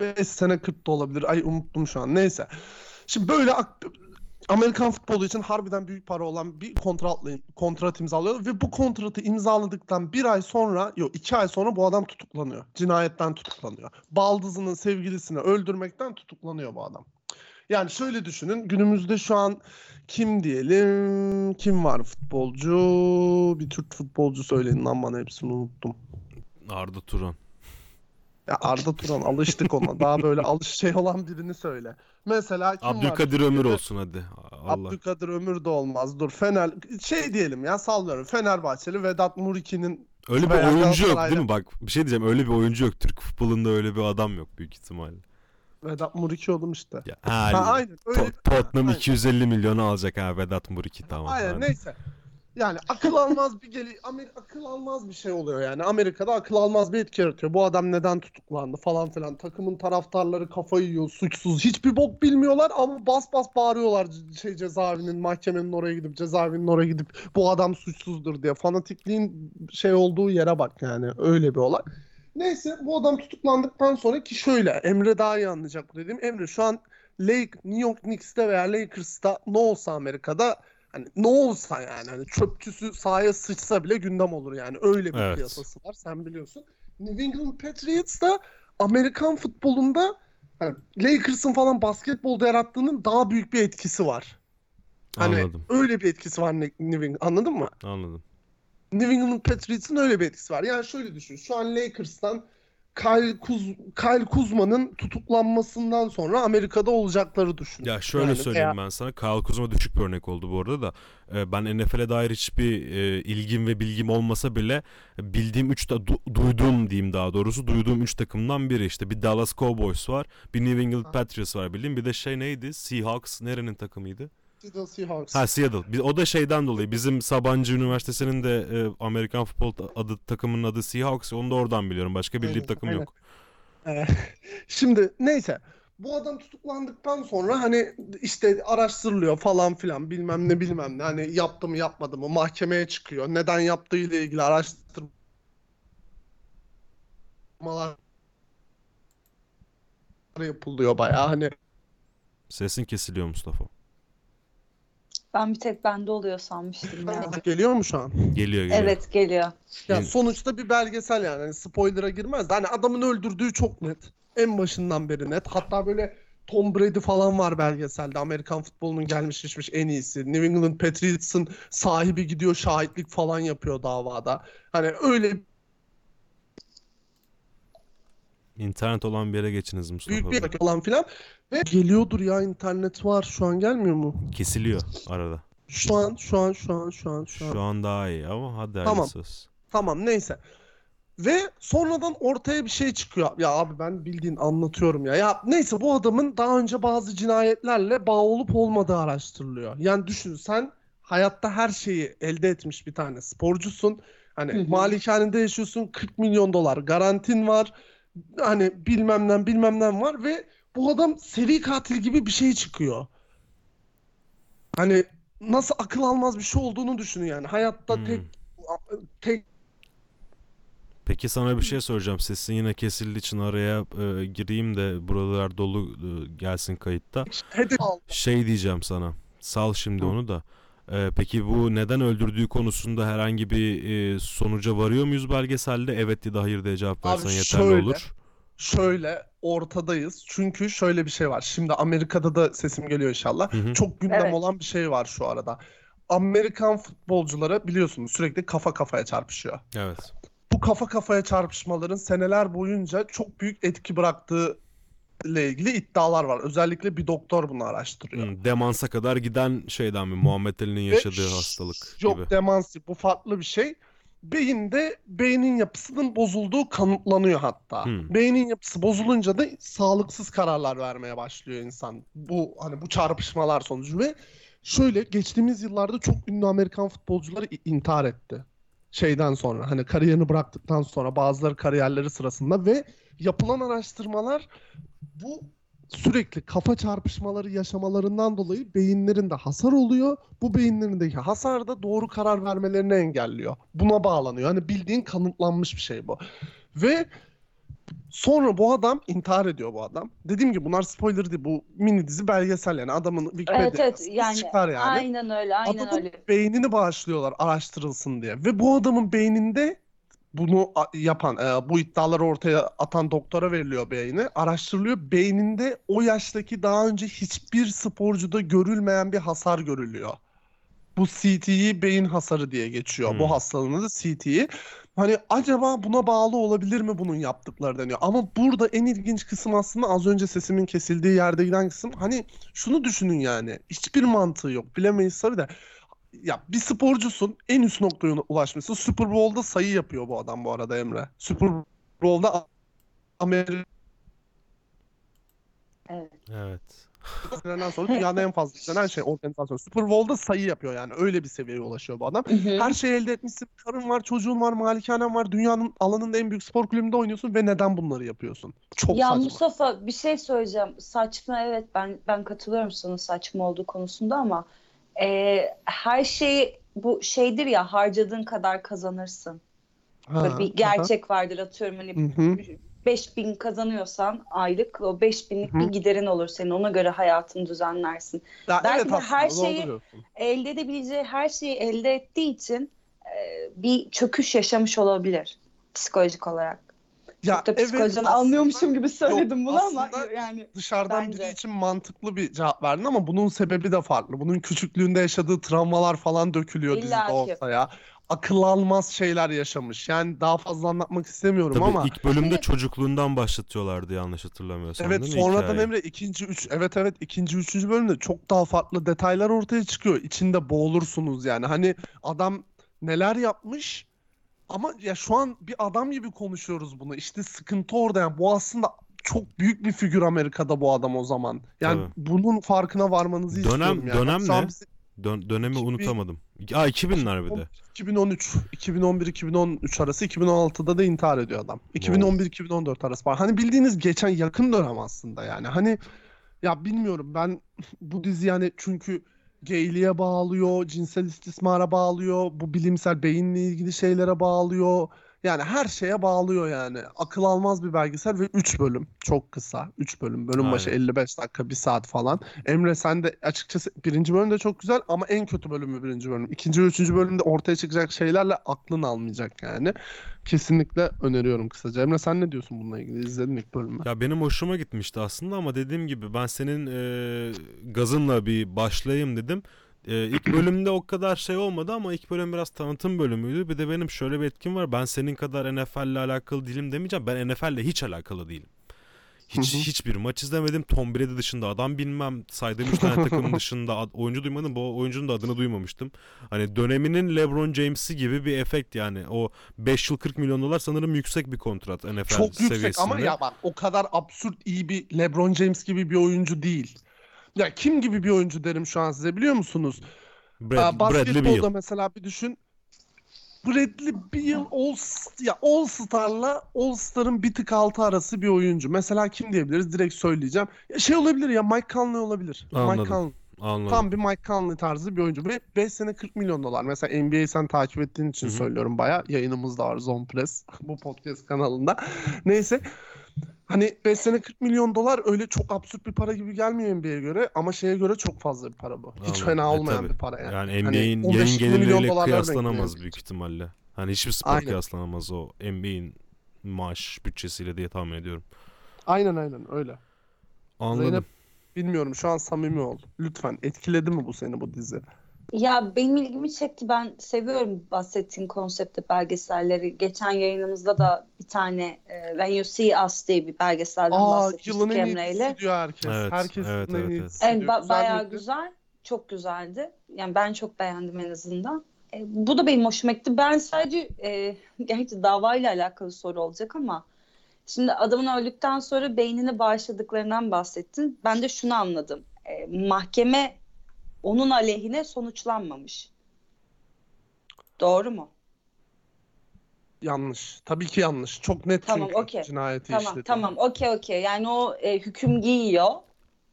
5 sene 40 da olabilir. Ay unuttum şu an. Neyse. Şimdi böyle Amerikan futbolu için harbiden büyük para olan bir kontratla kontrat imzalıyor ve bu kontratı imzaladıktan bir ay sonra yok iki ay sonra bu adam tutuklanıyor. Cinayetten tutuklanıyor. Baldızının sevgilisini öldürmekten tutuklanıyor bu adam. Yani şöyle düşünün günümüzde şu an kim diyelim kim var futbolcu bir Türk futbolcu söyleyin lan bana hepsini unuttum. Arda Turan. Ya Arda Turan alıştık ona. Daha böyle alış şey olan birini söyle. Mesela kim var? Abdülkadir Ömür olsun hadi. Allah. Abdülkadir Ömür de olmaz. Dur Fener şey diyelim ya sallıyorum. Fenerbahçeli Vedat Muriki'nin Öyle bir Veya oyuncu yok değil mi? Bak bir şey diyeceğim. Öyle bir oyuncu yok. Türk futbolunda öyle bir adam yok büyük ihtimalle. Vedat Muriki oğlum işte. Ya, Ha, ha, aynen öyle. To- Tottenham Aynen. 250 milyonu alacak ha Vedat Muriqi tamam. Aynen hadi. neyse. Yani akıl almaz bir geli Amer akıl almaz bir şey oluyor yani. Amerika'da akıl almaz bir etki yaratıyor. Bu adam neden tutuklandı falan filan. Takımın taraftarları kafayı yiyor, suçsuz. Hiçbir bok bilmiyorlar ama bas bas bağırıyorlar şey cezaevinin, mahkemenin oraya gidip cezaevinin oraya gidip bu adam suçsuzdur diye. Fanatikliğin şey olduğu yere bak yani. Öyle bir olay. Neyse bu adam tutuklandıktan sonra ki şöyle Emre daha iyi anlayacak bu dediğim. Emre şu an Lake, New York Knicks'te veya Lakers'ta ne olsa Amerika'da Hani ne olsa yani hani çöpçüsü sahaya sıçsa bile gündem olur yani öyle bir Evet. piyasası var sen biliyorsun. New England Patriots da Amerikan futbolunda hani Lakers'ın falan basketbolda yarattığının daha büyük bir etkisi var. Hani Anladım. öyle bir etkisi var Ne- New England anladın mı? Anladım. New England Patriots'ın öyle bir etkisi var. Yani şöyle düşün. Şu an Lakers'tan Kyle, Kuz Kyle Kuzma'nın tutuklanmasından sonra Amerika'da olacakları düşün. Ya şöyle Yani söyleyeyim veya- ben sana. Kyle Kuzma düşük bir örnek oldu bu arada da. Ee, ben NFL'e dair hiçbir e, ilgim ve bilgim olmasa bile bildiğim 3 da duyduğum diyeyim daha doğrusu duyduğum 3 takımdan biri işte bir Dallas Cowboys var, bir New England. Patriots var bildiğim. Bir de şey neydi? Seahawks nerenin takımıydı? Seattle Seahawks. Ha Seattle. O da şeyden dolayı bizim Sabancı Üniversitesi'nin de e, Amerikan futbol adı takımının adı Seahawks. Onu da oradan biliyorum. Başka bildiğim Aynen, takım aynen. yok. Ee, Şimdi neyse bu adam tutuklandıktan sonra hani işte araştırılıyor falan filan bilmem ne bilmem ne hani yaptı mı yapmadı mı mahkemeye çıkıyor neden yaptığıyla ilgili araştırmalar yapılıyor bayağı hani Sesin kesiliyor Mustafa. Ben bir tek bende oluyor sanmıştım ya. geliyor mu şu an? Geliyor geliyor. Evet geliyor. Ya sonuçta bir belgesel yani hani spoiler'a girmez de hani adamın öldürdüğü çok net. En başından beri net. Hatta böyle Tom Brady falan var belgeselde. Amerikan futbolunun gelmiş geçmiş en iyisi. New England Patriots'ın sahibi gidiyor şahitlik falan yapıyor davada. Hani öyle İnternet olan bir yere geçiniz Mustafa büyük Bey. bir falan filan. Ve geliyordur ya internet var. Şu an gelmiyor mu? Kesiliyor arada. Şu an, şu an, şu an, şu an, şu an. Şu an daha iyi ama hadi Tamam. hayırlısı olsun. Tamam neyse. Ve sonradan ortaya bir şey çıkıyor. Ya abi ben bildiğin anlatıyorum ya. Ya neyse bu adamın daha önce bazı cinayetlerle bağ olup olmadığı araştırılıyor. Yani düşün sen hayatta her şeyi elde etmiş bir tane sporcusun. Hani malikanede yaşıyorsun 40 milyon dolar garantin var. Hani bilmem ne bilmem ne var ve bu adam seri katil gibi bir şey çıkıyor. Hani nasıl akıl almaz bir şey olduğunu düşünün yani. Hayatta Hmm. tek tek Peki sana bir şey soracağım. Sesin yine kesildiği için araya e, gireyim de buralar dolu e, gelsin kayıtta. Şey diyeceğim sana. Sal şimdi Hı. onu da. E, peki bu neden öldürdüğü konusunda herhangi bir e, sonuca varıyor muyuz belgeselde? Evet ya da hayır diye cevap Abi versen yeterli şöyle, olur. Şöyle ortadayız. Çünkü şöyle bir şey var. Şimdi Amerika'da da sesim geliyor inşallah. Hı hı. Çok gündem Evet. olan bir şey var şu arada. Amerikan futbolcuları biliyorsunuz sürekli kafa kafaya çarpışıyor. Evet. Bu kafa kafaya çarpışmaların seneler boyunca çok büyük etki bıraktığı ile ilgili iddialar var. Özellikle bir doktor bunu araştırıyor. Hı, demansa kadar giden şeyden mi? Muhammed Ali'nin Ve yaşadığı ş- hastalık Yok gibi. demansi bu farklı bir şey. Beyinde beynin yapısının bozulduğu kanıtlanıyor hatta. Hmm. Beynin yapısı bozulunca da sağlıksız kararlar vermeye başlıyor insan. Bu hani bu çarpışmalar sonucu ve şöyle geçtiğimiz yıllarda çok ünlü Amerikan futbolcuları intihar etti. Şeyden sonra hani kariyerini bıraktıktan sonra bazıları kariyerleri sırasında ve yapılan araştırmalar bu sürekli kafa çarpışmaları yaşamalarından dolayı beyinlerinde hasar oluyor. Bu beyinlerindeki hasar da doğru karar vermelerini engelliyor. Buna bağlanıyor. Hani bildiğin kanıtlanmış bir şey bu. Ve sonra bu adam intihar ediyor bu adam. Dediğim gibi bunlar spoiler değil. Bu mini dizi belgesel yani adamın Wikipedia Evet evet yani, çıkar yani. aynen öyle aynen Adamın öyle. beynini bağışlıyorlar araştırılsın diye. Ve bu adamın beyninde bunu yapan, e, bu iddiaları ortaya atan doktora veriliyor beyni. Araştırılıyor. Beyninde o yaştaki daha önce hiçbir sporcuda görülmeyen bir hasar görülüyor. Bu CTE beyin hasarı diye geçiyor. Hmm. Bu hastalığın adı CTE. Hani acaba buna bağlı olabilir mi bunun yaptıkları deniyor. Ama burada en ilginç kısım aslında az önce sesimin kesildiği yerde giden kısım. Hani şunu düşünün yani. Hiçbir mantığı yok. Bilemeyiz tabii de. Ya bir sporcusun en üst noktaya ulaşmışsın. Super Bowl'da sayı yapıyor bu adam bu arada Emre. Super Bowl'da Amerika'dan Evet. Evet. sonra dünyada en fazla izlenen şey organizasyon. Super Bowl'da sayı yapıyor yani. Öyle bir seviyeye ulaşıyor bu adam. Hı hı. Her şeyi elde etmişsin. Karın var, çocuğun var, malikanen var. Dünyanın alanında en büyük spor kulübünde oynuyorsun ve neden bunları yapıyorsun? Çok Ya saçma. Mustafa bir şey söyleyeceğim. Saçma evet ben ben katılıyorum sana saçma olduğu konusunda ama e, her şeyi bu şeydir ya harcadığın kadar kazanırsın. Böyle Ha, bir gerçek vardır atıyorum hani Hı hı. 5000 kazanıyorsan aylık o 5000'lik Hı. bir giderin olur senin. Ona göre hayatını düzenlersin. Ya Belki evet aslında her şeyi-. Elde edebileceği her şeyi elde ettiği için e, bir çöküş yaşamış olabilir psikolojik olarak. Ya evet psikolojiden aslında anlıyormuşum gibi söyledim bunu ama yani dışarıdan Bence. biri için mantıklı bir cevap verdin ama bunun sebebi de farklı. Bunun küçüklüğünde yaşadığı travmalar falan dökülüyor İlla dizide ki. ortaya. Akıl almaz şeyler yaşamış. Yani daha fazla anlatmak istemiyorum Tabii ama ilk bölümde Hani- çocukluğundan başlatıyorlardı yanlış hatırlamıyorsam evet değil mi sonradan? Emre ikinci üç evet evet ikinci üçüncü bölümde çok daha farklı detaylar ortaya çıkıyor. İçinde boğulursunuz yani. Hani adam neler yapmış ama ya şu an bir adam gibi konuşuyoruz bunu. İşte sıkıntı orada yani. Bu aslında çok büyük bir figür Amerika'da bu adam o zaman. Yani Tabii. bunun farkına varmanızı Dönem- istiyorum yani. dönem ne? Dön- dönemi 2000 unutamadım. Aa 2000'ler bir de. 2013, 2011-2013 arası, 2016'da da intihar ediyor adam. 2011-2014 arası falan. Hani bildiğiniz geçen yakın dönem aslında yani. Hani ya bilmiyorum ben bu dizi yani çünkü gayliğe bağlıyor, cinsel istismara bağlıyor, bu bilimsel beyinle ilgili şeylere bağlıyor. Yani her şeye bağlıyor yani. Akıl almaz bir belgesel ve 3 bölüm. Çok kısa. 3 bölüm. Bölüm başı Aynen. 55 dakika, 1 saat falan. Emre sen de açıkçası birinci bölüm de çok güzel ama en kötü bölümü birinci bölüm. İkinci ve üçüncü bölümde ortaya çıkacak şeylerle aklın almayacak yani. Kesinlikle öneriyorum kısaca. Emre sen ne diyorsun bununla ilgili? İzledin ilk bölümü. Ya benim hoşuma gitmişti aslında ama dediğim gibi ben senin e, gazınla bir başlayayım dedim. E, ilk bölümde o kadar şey olmadı ama ilk bölüm biraz tanıtım bölümüydü. Bir de benim şöyle bir etkim var. Ben senin kadar NFL ile alakalı değilim demeyeceğim. Ben NFL ile hiç alakalı değilim. Hiç hiçbir maç izlemedim. Tom Brady dışında adam bilmem. Saydığım üç tane takımın dışında oyuncu duymadım. Bu oyuncunun da adını duymamıştım. Hani döneminin LeBron James'i gibi bir efekt yani. O 5 yıl 40 milyon dolar sanırım yüksek bir kontrat NFL Çok yüksek seviyesinde. ama ya bak o kadar absürt iyi bir LeBron James gibi bir oyuncu değil. Ya kim gibi bir oyuncu derim şu an size biliyor musunuz? Brad, Aa, Bradley Beal. mesela bir düşün. Bradley Beal All, ya All Star'la All Star'ın bir tık altı arası bir oyuncu. Mesela kim diyebiliriz? Direkt söyleyeceğim. Ya şey olabilir ya Mike Conley olabilir. Mike Anladım. Conley. Anladım. Tam bir Mike Conley tarzı bir oyuncu. Ve 5 sene 40 milyon dolar. Mesela NBA'yi sen takip ettiğin için Hı hı. söylüyorum baya. Yayınımız da var Zone Press bu podcast kanalında. Neyse. Hani 5 sene 40 milyon dolar öyle çok absürt bir para gibi gelmiyor NBA'ye göre ama şeye göre çok fazla bir para bu. Hiç Anladım. fena E, olmayan tabii. bir para yani. Yani Hani NBA'in 15 yayın gelirleriyle kıyaslanamaz büyük ihtimalle. Hani hiçbir spor Aynen. kıyaslanamaz o NBA'in maaş bütçesiyle diye tahmin ediyorum. Aynen aynen öyle. Anladım. Zeynep bilmiyorum şu an samimi ol. Lütfen etkiledi mi bu seni bu dizi? Ya benim ilgimi çekti. Ben seviyorum bahsettiğin konsepte belgeselleri. Geçen yayınımızda da bir tane e, When You See Us diye bir belgeselden Aa bahsetmiştik yılın en Emre'yle. iyisi diyor herkes. Evet, Herkes evet, evet, Evet, diyor. ba- Güzel bayağı miydi? güzel. Çok güzeldi. Yani ben çok beğendim en azından. E, bu da benim hoşuma gitti. Ben sadece e, gerçi davayla alakalı soru olacak ama şimdi adamın öldükten sonra beynini bağışladıklarından bahsettin. Ben de şunu anladım. E, mahkeme onun aleyhine sonuçlanmamış. Doğru mu? Yanlış. Tabii ki yanlış. Çok net Tamam, çünkü okey. cinayeti Tamam işledi. tamam okey okey. Yani o e, hüküm giyiyor.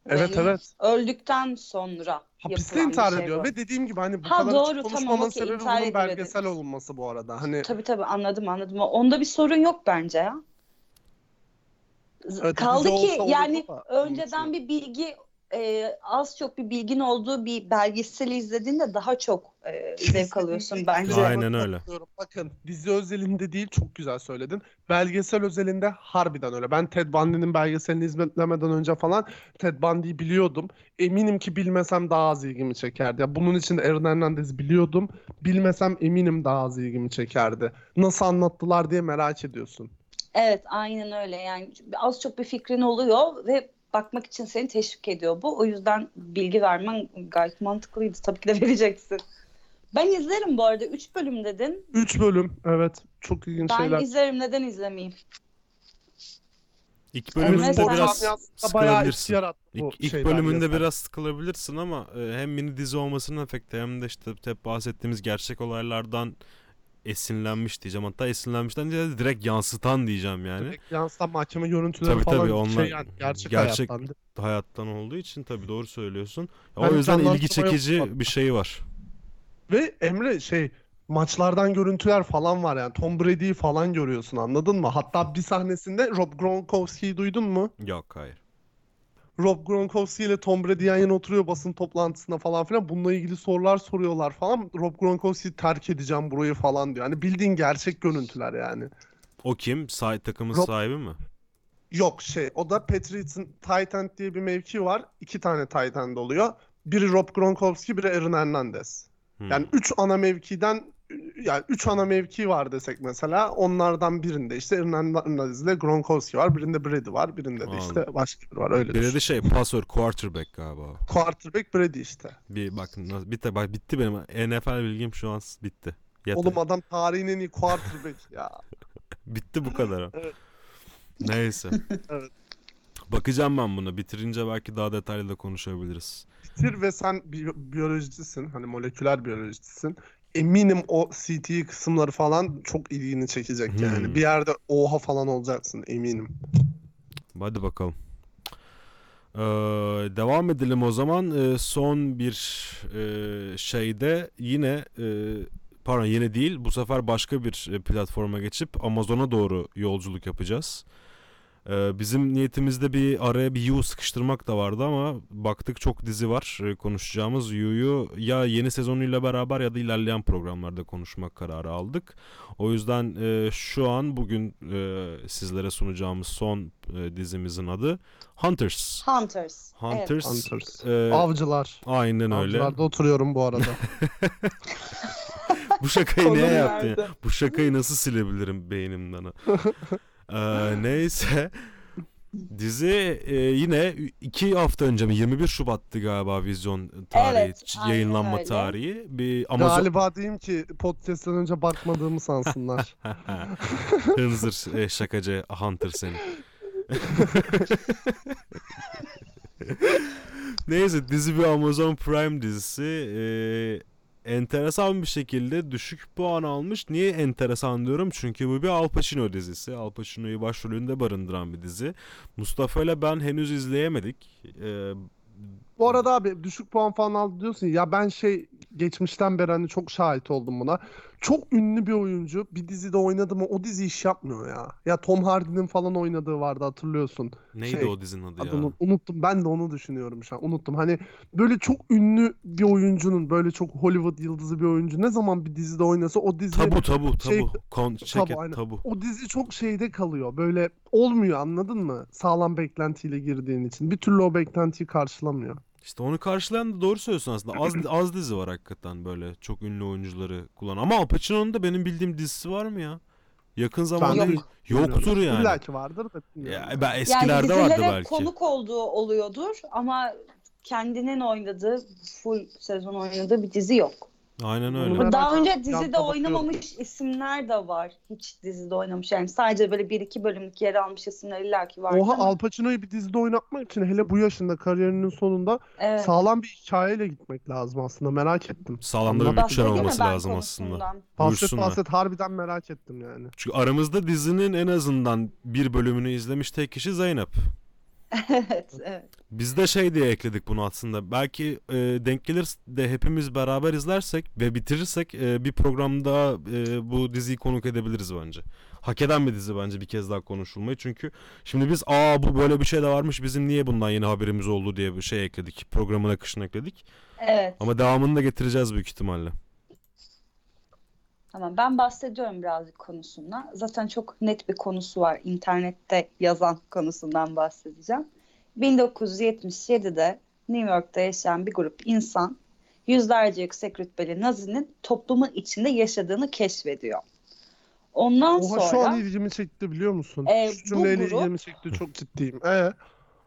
Evet Ve evet. öldükten sonra Hapiste intihar şey ediyor bu. ve dediğim gibi hani bu Ha, kadar doğru, açık tamam, konuşmamın okey, sebebi bunun belgesel dediniz. olması bu arada. Hani Tabii tabii anladım anladım. Onda bir sorun yok bence ya. Evet, Kaldı ki yani da önceden bir bilgi e, az çok bir bilgin olduğu bir belgeseli izlediğinde daha çok e, zevk alıyorsun bence. Aynen öyle. Bakın dizi özelinde değil çok güzel söyledin. Belgesel özelinde harbiden öyle. Ben Ted Bundy'nin belgeselini izlemeden önce falan Ted Bundy'yi biliyordum. Eminim ki bilmesem daha az ilgimi çekerdi. Ya bunun için Aaron Hernandez'i biliyordum. Bilmesem eminim daha az ilgimi çekerdi. Nasıl anlattılar diye merak ediyorsun. Evet aynen öyle yani az çok bir fikrin oluyor ve bakmak için seni teşvik ediyor bu. O yüzden bilgi vermen gayet mantıklıydı. Tabii ki de vereceksin. Ben izlerim bu arada. 3 bölüm dedin. 3 bölüm evet çok ilginç Ben şeyler. izlerim. Neden izlemeyeyim? İlk bölümünde mesela- biraz sıkılabilirsin. İlk, ilk bölümünde biraz sıkılabilirsin ama e, hem mini dizi olmasının efekti hem de işte hep bahsettiğimiz gerçek olaylardan esinlenmiş diyeceğim. Hatta esinlenmişten ziyade direkt yansıtan diyeceğim yani. Direkt yansıtan mahkeme görüntüleri Tabii, falan tabii, onlar şey yani gerçek, gerçek- hayattan. Hayattan olduğu için tabii doğru söylüyorsun. Ben o yüzden ilgi çekici bir şey var. Ve Emre şey maçlardan görüntüler falan var yani Tom Brady'yi falan görüyorsun anladın mı? Hatta bir sahnesinde Rob Gronkowski'yi duydun mu? Yok hayır. Rob Gronkowski ile Tom Brady yan yana oturuyor basın toplantısında falan filan. Bununla ilgili sorular soruyorlar falan. Rob Gronkowski terk edeceğim burayı falan diyor. Hani bildiğin gerçek görüntüler yani. O kim? Say takımın Rob- sahibi mi? Yok şey o da Patriots'ın tight end diye bir mevki var. İki tane tight end oluyor. Biri Rob Gronkowski, biri Aaron Hernandez. Hmm. Yani üç ana mevkiden yani üç ana mevki var desek mesela onlardan birinde işte Hernandez ile Gronkowski var. Birinde Brady var. Birinde de işte Anladım. başka biri var. Öyle düşün. de şey pasör quarterback galiba. Quarterback Brady işte. Bir bak bitti bak bitti benim NFL bilgim şu an bitti. Yeter. Oğlum adam tarihin en iyi quarterback ya. Bitti bu kadar. Evet. Neyse. Evet. Bakacağım ben bunu. Bitirince belki daha detaylı da konuşabiliriz. Bitir ve sen bi- biyolojicisin. Hani moleküler biyolojicisin. Eminim o CTE kısımları falan çok ilgini çekecek yani. Hmm. Bir yerde oha falan olacaksın eminim. Hadi bakalım. Ee, devam edelim o zaman. Ee, son bir e, şeyde yine e, pardon yeni değil bu sefer başka bir e, platforma geçip Amazon'a doğru yolculuk yapacağız. Ee, bizim niyetimizde bir araya bir You sıkıştırmak da vardı ama baktık çok dizi var e, konuşacağımız You'yu ya yeni sezonuyla beraber ya da ilerleyen programlarda konuşmak kararı aldık. O yüzden e, şu an bugün e, sizlere sunacağımız son e, dizimizin adı Hunters. Hunters. Hunters. Hunters. e, Avcılar. aynen öyle. Avcılarda oturuyorum bu arada. Bu şakayı Konum yaptın ya? Bu şakayı nasıl silebilirim beynimden? Ee, neyse. Dizi e, yine iki hafta önce mi 21 Şubat'tı galiba vizyon tarihi Evet, ç- aynen yayınlanma öyle. tarihi. Bir Amazon Galiba diyeyim ki podcast'ten önce bakmadığımı sansınlar. Hınzır e, şakacı Hunter seni. Neyse dizi bir Amazon Prime dizisi. Ee, enteresan bir şekilde düşük puan almış. Niye enteresan diyorum? Çünkü bu bir Al Pacino dizisi. Al Pacino'yu başrolünde barındıran bir dizi. Mustafa ile ben henüz izleyemedik. Ee, Bu arada abi düşük puan falan aldı diyorsun ya. Ben şey geçmişten beri hani çok şahit oldum buna. Çok ünlü bir oyuncu bir dizide oynadı mı o dizi iş yapmıyor ya. Ya Tom Hardy'nin falan oynadığı vardı hatırlıyorsun. neydi Şey, o dizinin adı ya? Adını unuttum. Ben de onu düşünüyorum şu an. Unuttum. Hani böyle çok ünlü bir oyuncunun böyle çok Hollywood yıldızı bir oyuncu ne zaman bir dizide oynasa o dizi Tabu tabu tabu. Şey- Kon, çeket, aynen. tabu. o dizi çok şeyde kalıyor. Böyle olmuyor anladın mı? Sağlam beklentiyle girdiğin için. Bir türlü o beklentiyi karşılamıyor. İşte onu karşılayan da doğru söylüyorsun aslında. Az az dizi var hakikaten böyle çok ünlü oyuncuları kullanan. Ama Al Pacino'nun da benim bildiğim dizisi var mı ya? Yakın zamanda Yok. yoktur yani. İlla ki vardır da bilmiyorum. Ya ben Yani eskilerde vardı dizilere belki. konuk olduğu oluyordur ama kendinin oynadığı, full sezon oynadığı bir dizi yok. Aynen öyle. ben- Daha önce dizide bakıyorum. oynamamış isimler de var. Hiç dizide oynamış. Yani sadece böyle bir iki bölümlük yer almış isimler illaki var. Oha Al Pacino'yu bir dizide oynatmak için hele bu yaşında kariyerinin sonunda Evet. sağlam bir hikayeyle gitmek lazım aslında. Merak ettim. Sağlamda bir Anladım. bütçen Bahsedeyim mi olması ben lazım aslında. konusundan? Bahset Buyursunlar. bahset harbiden merak ettim yani. Çünkü aramızda dizinin en azından bir bölümünü izlemiş tek kişi Zeynep. evet, evet. Biz de şey diye ekledik bunu aslında. Belki e, denk gelir de hepimiz beraber izlersek ve bitirirsek e, bir programda e, bu diziyi konuk edebiliriz bence. Hak eden bir dizi bence bir kez daha konuşulmayı. Çünkü şimdi biz aa bu böyle bir şey de varmış bizim niye bundan yeni haberimiz oldu diye bir şey ekledik. Programın akışını ekledik. Evet. Ama devamını da getireceğiz büyük ihtimalle. Tamam ben bahsediyorum birazcık konusundan. Zaten çok net bir konusu var. İnternette yazan konusundan bahsedeceğim. 1977'de New York'ta yaşayan bir grup insan yüzlerce yüksek rütbeli Nazi'nin toplumun içinde yaşadığını keşfediyor. Ondan Oha şu sonra an ilgimi çekti biliyor musun? Ee, Şu cümleyle grup- ilgimi çekti çok ciddiyim. Ee,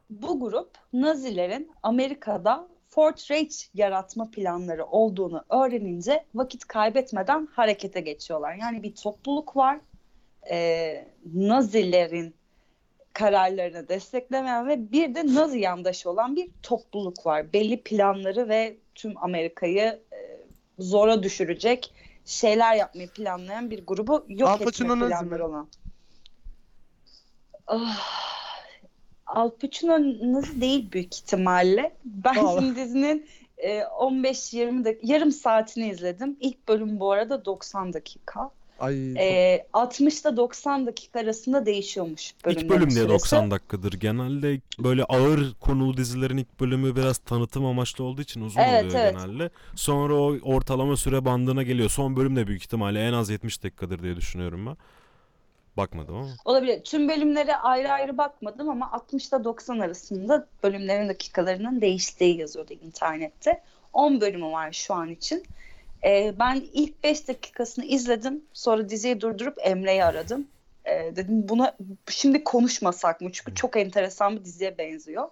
bu grup Nazilerin Amerika'da Fort Reich yaratma planları olduğunu öğrenince vakit kaybetmeden harekete geçiyorlar. Yani bir topluluk var. Ee, Nazilerin kararlarını desteklemeyen ve bir de Nazi yandaşı olan bir topluluk var. Belli planları ve tüm Amerika'yı e, zora düşürecek şeyler yapmayı planlayan bir grubu yok Al etme planları olan. Ah, Al Pacino Nazi değil büyük ihtimalle. Ben Vallahi. şimdi dizinin e, 15-20 dakika, yarım saatini izledim. İlk bölüm bu arada 90 dakika. ay E, 60 ile 90 dakika arasında değişiyormuş bölümlerin İlk bölüm diye süresi. 90 dakikadır. Genelde böyle ağır konulu dizilerin ilk bölümü biraz tanıtım amaçlı olduğu için uzun Evet, oluyor evet. genelde. Sonra o ortalama süre bandına geliyor. Son bölüm de büyük ihtimalle en az 70 dakikadır diye düşünüyorum ben. Bakmadım ama. Olabilir. Tüm bölümlere ayrı ayrı bakmadım ama 60 ile 90 arasında bölümlerin dakikalarının değiştiği yazıyordu internette. 10 bölümü var şu an için. Ee, ben ilk 5 dakikasını izledim. Sonra diziyi durdurup Emre'yi aradım. Ee, dedim buna şimdi konuşmasak mı? Çünkü çok enteresan bir diziye benziyor.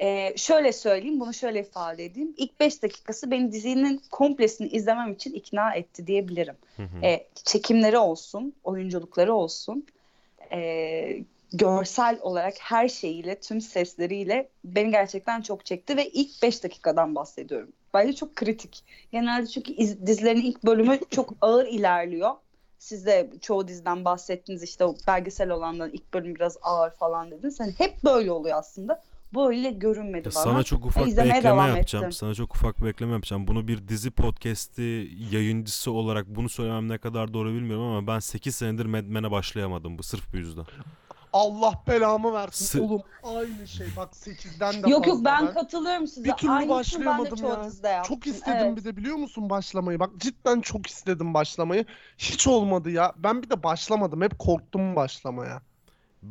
Ee, şöyle söyleyeyim, bunu şöyle ifade edeyim. İlk 5 dakikası beni dizinin komplesini izlemem için ikna etti diyebilirim. Hı hı. E, çekimleri olsun, oyunculukları olsun, e, görsel olarak her şeyiyle, tüm sesleriyle beni gerçekten çok çekti ve ilk 5 dakikadan bahsediyorum. Bence çok kritik. Genelde çünkü iz- dizilerin ilk bölümü çok ağır ilerliyor. Siz de çoğu diziden bahsettiniz işte o belgesel olandan ilk bölüm biraz ağır falan dediniz. Hani hep böyle oluyor aslında. Böyle görünmedi Ya bana. sana çok ufak bir ekleme yapacağım. ettim. Sana çok ufak bir ekleme yapacağım. Bunu bir dizi podcast'i yayıncısı olarak bunu söylemem ne kadar doğru bilmiyorum ama ben 8 senedir Mad Men'e başlayamadım bu sırf bu yüzden. Allah belamı versin Sı- oğlum. Aynı şey bak 8'den de Yok yok fazla ben katılıyorum size. Bir türlü Aynısını ben de başlayamadım çoğu ya. Çok istedim Evet. bir de biliyor musun başlamayı? Bak cidden çok istedim başlamayı. Hiç olmadı ya. Ben bir de başlamadım. Hep korktum başlamaya.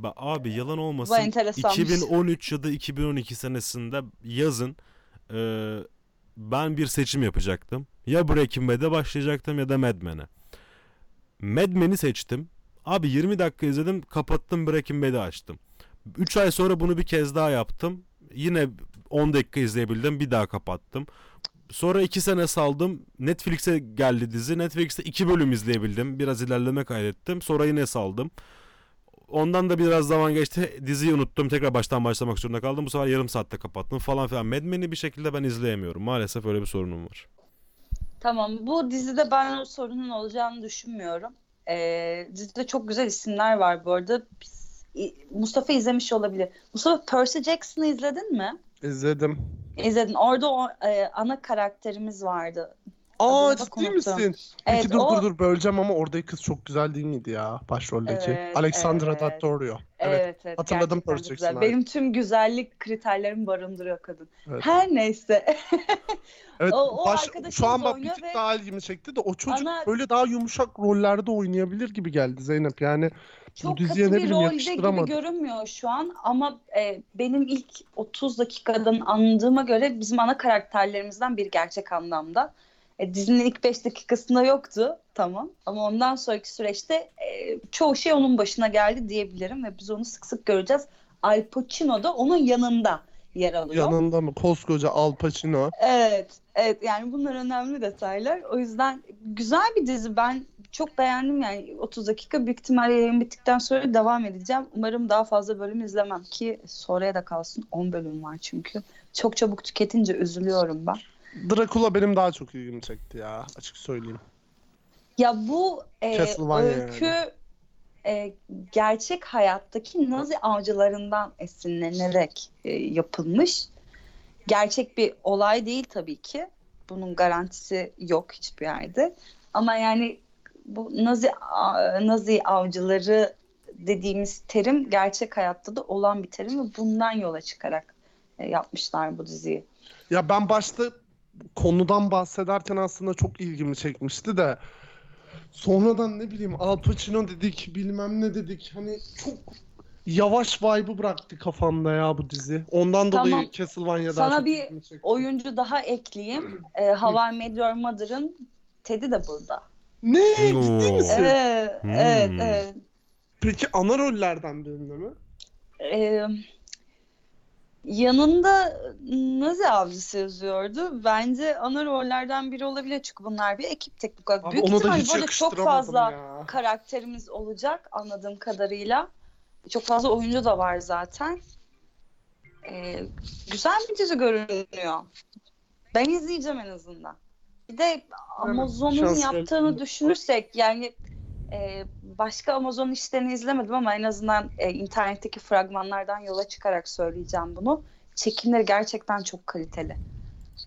Ba- Abi yalan olmasın. enteresanmış. 2013 ya da 2012 senesinde yazın e, ben bir seçim yapacaktım. Ya Breaking Bad'e başlayacaktım ya da Mad Men'e. Mad Men'i seçtim. Abi 20 dakika izledim kapattım Breaking Bad'i açtım. 3 ay sonra bunu bir kez daha yaptım. Yine 10 dakika izleyebildim bir daha kapattım. Sonra 2 sene saldım. Netflix'e geldi dizi. Netflix'te 2 bölüm izleyebildim. Biraz ilerleme kaydettim. Sonra yine saldım. Ondan da biraz zaman geçti. Diziyi unuttum. Tekrar baştan başlamak zorunda kaldım. Bu sefer yarım saatte kapattım falan filan. Mad Men'i bir şekilde ben izleyemiyorum. Maalesef öyle bir sorunum var. Tamam bu dizide ben o sorunun olacağını düşünmüyorum. Ee, dizide çok güzel isimler var bu arada. Mustafa izlemiş olabilir. Mustafa Percy Jackson'ı izledin mi? İzledim. İzledin. Orada o e, ana karakterimiz vardı. Aa ciddi unuttum. misin? Evet, Peki dur o- dur dur böleceğim ama oradaki kız çok güzel değil miydi ya başroldeki? Evet, Alexandra evet. Daddario. Evet, Evet. evet, hatırladım güzel. Jackson'ı. Benim tüm güzellik kriterlerimi barındırıyor kadın. Evet. Her neyse. Evet, O- o baş, şu an bak bir tık ve daha ilgimi çekti de o çocuk ana- böyle daha yumuşak rollerde oynayabilir gibi geldi Zeynep. Yani bu Çok diziye katı ne bileyim rolde gibi yakıştıramadım. görünmüyor şu an ama e, benim ilk 30 dakikadan anladığıma göre bizim ana karakterlerimizden bir gerçek anlamda. E, dizinin ilk 5 dakikasında yoktu tamam ama ondan sonraki süreçte e, çoğu şey onun başına geldi diyebilirim ve biz onu sık sık göreceğiz. Al Pacino da onun yanında yer alıyor. Yanında mı? Koskoca Al Pacino. Evet, evet yani bunlar önemli detaylar. O yüzden güzel bir dizi. Ben çok beğendim yani 30 dakika. Büyük ihtimalle yayın bittikten sonra devam edeceğim. Umarım daha fazla bölüm izlemem ki sonraya da kalsın. 10 bölüm var çünkü. Çok çabuk tüketince üzülüyorum ben. Dracula benim daha çok ilgimi çekti ya açık söyleyeyim. Ya bu e, öykü e, gerçek hayattaki Nazi avcılarından esinlenerek e, yapılmış. Gerçek bir olay değil tabii ki. Bunun garantisi yok hiçbir yerde. Ama yani bu Nazi Nazi avcıları dediğimiz terim gerçek hayatta da olan bir terim ve bundan yola çıkarak e, yapmışlar bu diziyi. Ya ben başta konudan bahsederken aslında çok ilgimi çekmişti de sonradan ne bileyim Al Pacino dedik bilmem ne dedik hani çok yavaş vibe'ı bıraktı kafamda ya bu dizi. Ondan Tamam. dolayı Castlevania daha Sana bir. Oyuncu daha ekleyeyim. E, How I Met Your Mother'ın Ted'i de burada. Ne? Ciddi misin? Evet, Hmm. evet, evet. Peki ana rollerden birinde mi? Ee, yanında Nazi avcısı yazıyordu. Bence ana rollerden biri olabilir çünkü bunlar bir ekip teknik olarak. Abi Büyük ona da hiç çok fazla ya. karakterimiz olacak anladığım kadarıyla. Çok fazla oyuncu da var zaten. Ee, güzel bir dizi görünüyor. Ben izleyeceğim en azından. Bir de Amazon'un yaptığını düşünürsek yani e, başka Amazon işlerini izlemedim ama en azından e, internetteki fragmanlardan yola çıkarak söyleyeceğim bunu. Çekimleri gerçekten çok kaliteli.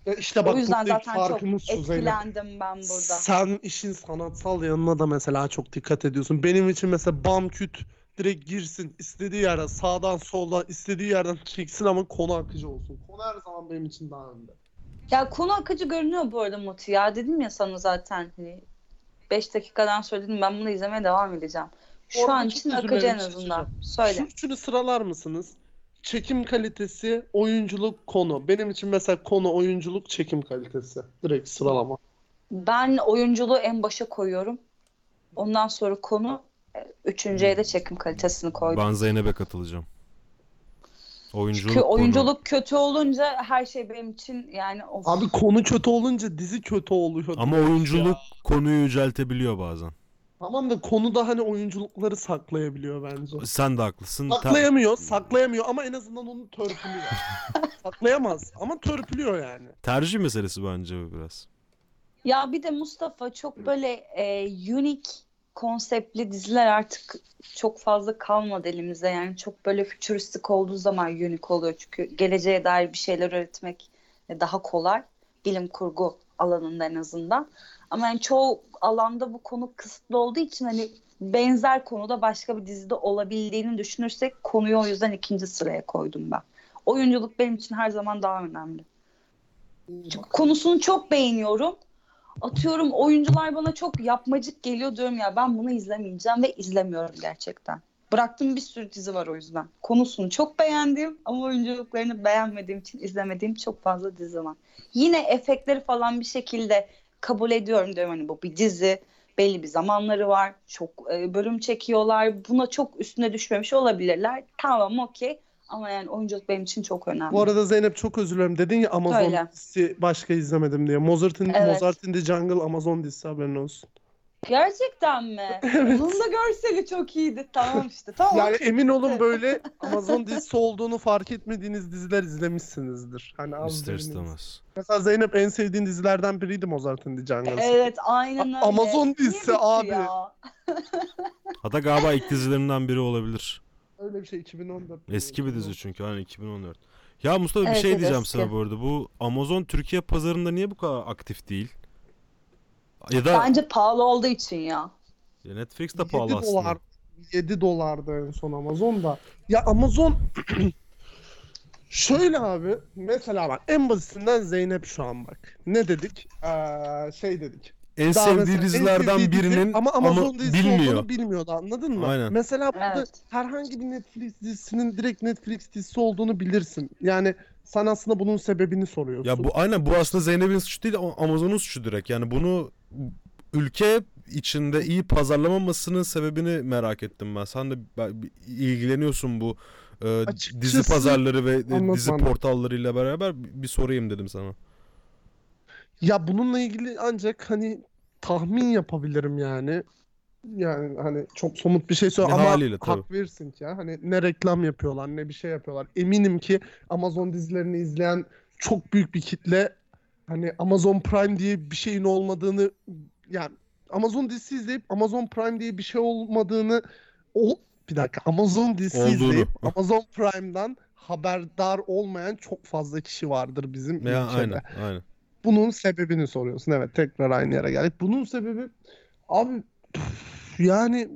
Ya işte bak o yüzden zaten çok farkımız Zeynep. etkilendim ben burada. Sen işin sanatsal yanına da mesela çok dikkat ediyorsun. Benim için mesela bam küt direkt girsin istediği yere sağdan soldan istediği yerden çeksin ama konu akıcı olsun. Konu her zaman benim için daha önde. Ya konu akıcı görünüyor bu arada Muti ya. Dedim ya sana zaten hani 5 dakikadan söyledim ben bunu izlemeye devam edeceğim. Şu Orada an için akıcı en azından. Söyle. Şu üçünü sıralar mısınız? Çekim kalitesi, oyunculuk, konu. Benim için mesela konu, oyunculuk, çekim kalitesi. Direkt sıralama. Ben oyunculuğu en başa koyuyorum. Ondan sonra konu e, üçüncüye de çekim kalitesini koydum. Ben Zeynep'e katılacağım. Oyunculuk Çünkü konu. oyunculuk kötü olunca her şey benim için yani of. Abi konu kötü olunca dizi kötü oluyor. Ama oyunculuk ya. konuyu yüceltebiliyor bazen. Tamam da konu da hani oyunculukları saklayabiliyor bence. Sen de haklısın. Saklayamıyor, saklayamıyor ama en azından onu törpülüyor. Saklayamaz ama törpülüyor yani. tercih meselesi bence bu biraz. Ya bir de Mustafa çok böyle e, unique konseptli diziler artık çok fazla kalmadı elimizde. Yani çok böyle fütüristik olduğu zaman unik oluyor. Çünkü geleceğe dair bir şeyler üretmek daha kolay. Bilim kurgu alanında en azından. Ama yani çoğu alanda bu konu kısıtlı olduğu için hani benzer konuda başka bir dizide olabildiğini düşünürsek konuyu o yüzden ikinci sıraya koydum ben. Oyunculuk benim için her zaman daha önemli. Çünkü konusunu çok beğeniyorum. Atıyorum oyuncular bana çok yapmacık geliyor diyorum ya ben bunu izlemeyeceğim ve izlemiyorum gerçekten. Bıraktığım bir sürü dizi var o yüzden. Konusunu çok beğendim ama oyunculuklarını beğenmediğim için izlemediğim çok fazla dizi var. Yine efektleri falan bir şekilde kabul ediyorum diyorum hani bu bir dizi belli bir zamanları var. Çok e, bölüm çekiyorlar. Buna çok üstüne düşmemiş olabilirler. Tamam okey. Ama yani oyunculuk benim için çok önemli. Bu arada Zeynep çok özür dilerim. Dedin ya Amazon Öyle. dizisi başka izlemedim diye. Mozart'ın Evet. Mozart in the Jungle Amazon dizisi haberin olsun. Gerçekten mi? Evet. Onun da görseli çok iyiydi. Tamam işte. Tamam. Yani emin olun böyle Amazon dizisi olduğunu fark etmediğiniz diziler izlemişsinizdir. Hani az İster istemez. Mesela Zeynep en sevdiğin dizilerden biriydi Mozart in the Jungle. Evet aynen öyle. Amazon dizisi abi. ya? Hatta galiba ilk dizilerinden biri olabilir. Öyle bir şey 2014. Eski bir dizi çünkü hani 2014. Ya Mustafa bir Evet, şey evet, diyeceğim eski. sana bu arada. Bu Amazon Türkiye pazarında niye bu kadar aktif değil? Ya da Bence pahalı olduğu için ya. Ya Netflix de 7 pahalı aslında. dolar 7 dolardı en son Amazon'da. Ya Amazon şöyle abi mesela bak en basitinden Zeynep şu an bak. Ne dedik? Ee, şey dedik. En Daha sevdiği mesela en dizilerden sevdiği dizi birinin ama Amazon ama dizisi bilmiyor. olduğunu bilmiyordu anladın mı? Aynen. Mesela burada Evet. herhangi bir Netflix dizisinin direkt Netflix dizisi olduğunu bilirsin. Yani sen aslında bunun sebebini soruyorsun. Ya bu aynen bu aslında Zeynep'in suçu değil Amazon'un suçu direkt. Yani bunu ülke içinde iyi pazarlamamasının sebebini merak ettim ben. Sen de ben- ilgileniyorsun bu e, Açıkçası dizi pazarları ve e, dizi anladım. portallarıyla beraber bir sorayım dedim sana. Ya bununla ilgili ancak hani tahmin yapabilirim yani. Yani hani çok somut bir şey söyle ama haliyle tabii. hak verirsin ki ya. Hani ne reklam yapıyorlar ne bir şey yapıyorlar. Eminim ki Amazon dizilerini izleyen çok büyük bir kitle hani Amazon Prime diye bir şeyin olmadığını yani Amazon dizisi izleyip Amazon Prime diye bir şey olmadığını o bir dakika Amazon dizisi Olduğunu. izleyip Amazon Prime'dan haberdar olmayan çok fazla kişi vardır bizim Ya ülkede. aynen aynen. Bunun sebebini soruyorsun. Evet tekrar aynı yere geldik. Bunun sebebi abi yani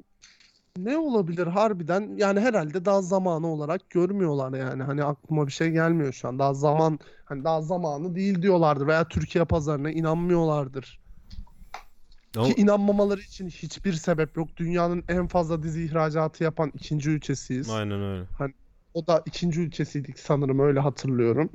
ne olabilir harbiden? Yani herhalde daha zamanı olarak görmüyorlar yani. Hani aklıma bir şey gelmiyor şu an. Daha zaman hani daha zamanı değil diyorlardır veya Türkiye pazarına inanmıyorlardır. Ama Ki inanmamaları için hiçbir sebep yok. Dünyanın en fazla dizi ihracatı yapan ikinci ülkesiyiz. aynen öyle. O da ikinci ülkesiydik sanırım öyle hatırlıyorum.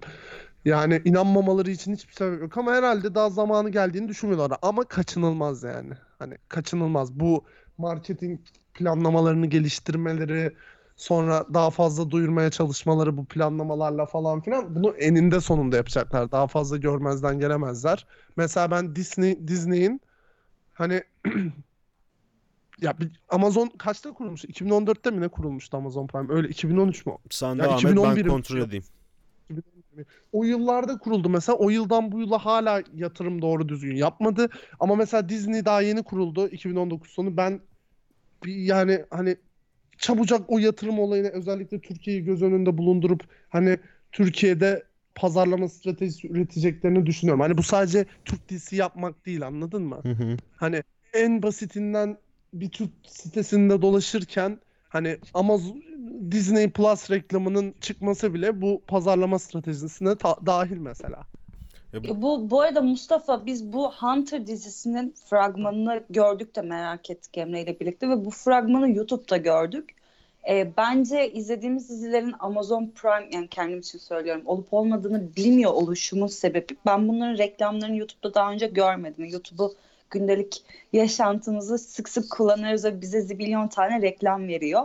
Yani inanmamaları için hiçbir sebep yok ama herhalde daha zamanı geldiğini düşünmüyorlar. Ama kaçınılmaz yani. Hani kaçınılmaz. Bu marketing planlamalarını geliştirmeleri, sonra daha fazla duyurmaya çalışmaları bu planlamalarla falan filan bunu eninde sonunda yapacaklar. Daha fazla görmezden gelemezler. Mesela ben Disney Disney'in hani ya bir- Amazon kaçta kurulmuş? 2014'te mi ne kurulmuştu Amazon Prime? Öyle 2013 mü? Sen Ya devam et 2011 ben kontrol edeyim. O yıllarda kuruldu mesela. O yıldan bu yıla hala yatırım doğru düzgün yapmadı. Ama mesela Disney daha yeni kuruldu 2019 sonu. Ben yani hani çabucak o yatırım olayını özellikle Türkiye'yi göz önünde bulundurup hani Türkiye'de pazarlama stratejisi üreteceklerini düşünüyorum. Hani bu sadece Türk dizisi yapmak değil anladın mı? Hı hı. Hani en basitinden bir Türk sitesinde dolaşırken hani Amazon Disney Plus reklamının çıkması bile bu pazarlama stratejisine ta- dahil mesela. Ya bu- E, Bu, bu arada Mustafa biz bu Hunter dizisinin fragmanını gördük de merak ettik Emre ile birlikte ve bu fragmanı YouTube'da gördük. E, bence izlediğimiz dizilerin Amazon Prime yani kendim için söylüyorum olup olmadığını bilmiyor oluşumun sebebi ben bunların reklamlarını YouTube'da daha önce görmedim. YouTube'u gündelik yaşantımızı sık sık kullanıyoruz ve bize zibilyon tane reklam veriyor.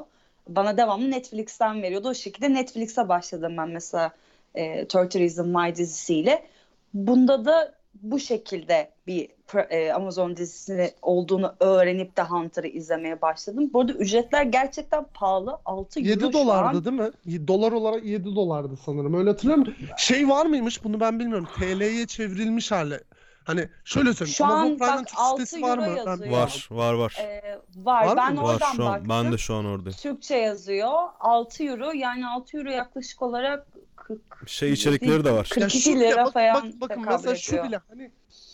Bana devamlı Netflix'ten veriyordu. O şekilde Netflix'e başladım ben mesela e, 30 Reasons Why dizisiyle. Bunda da bu şekilde bir e, Amazon dizisi olduğunu öğrenip de Hunter'ı izlemeye başladım. Bu arada ücretler gerçekten pahalı. 6 euro 7 şu dolardı an. değil mi? Dolar olarak 7 dolardı sanırım. Öyle hatırlıyorum. Şey var mıymış bunu ben bilmiyorum. TL'ye çevrilmiş hali. Hani şöyle söyleyeyim. Şu an bak Türk 6 sitesi var euro mı? Yazıyor. Var var var. E, Var. Var ben mı? Var oradan şu an. baktım. Ben de şu an oradayım. Türkçe yazıyor. 6 euro. Yani 6 euro yaklaşık olarak 40 Şey içerikleri de var. 42 şu bile lira bak- falan bak- bakın mesela şu ediyor. bile hani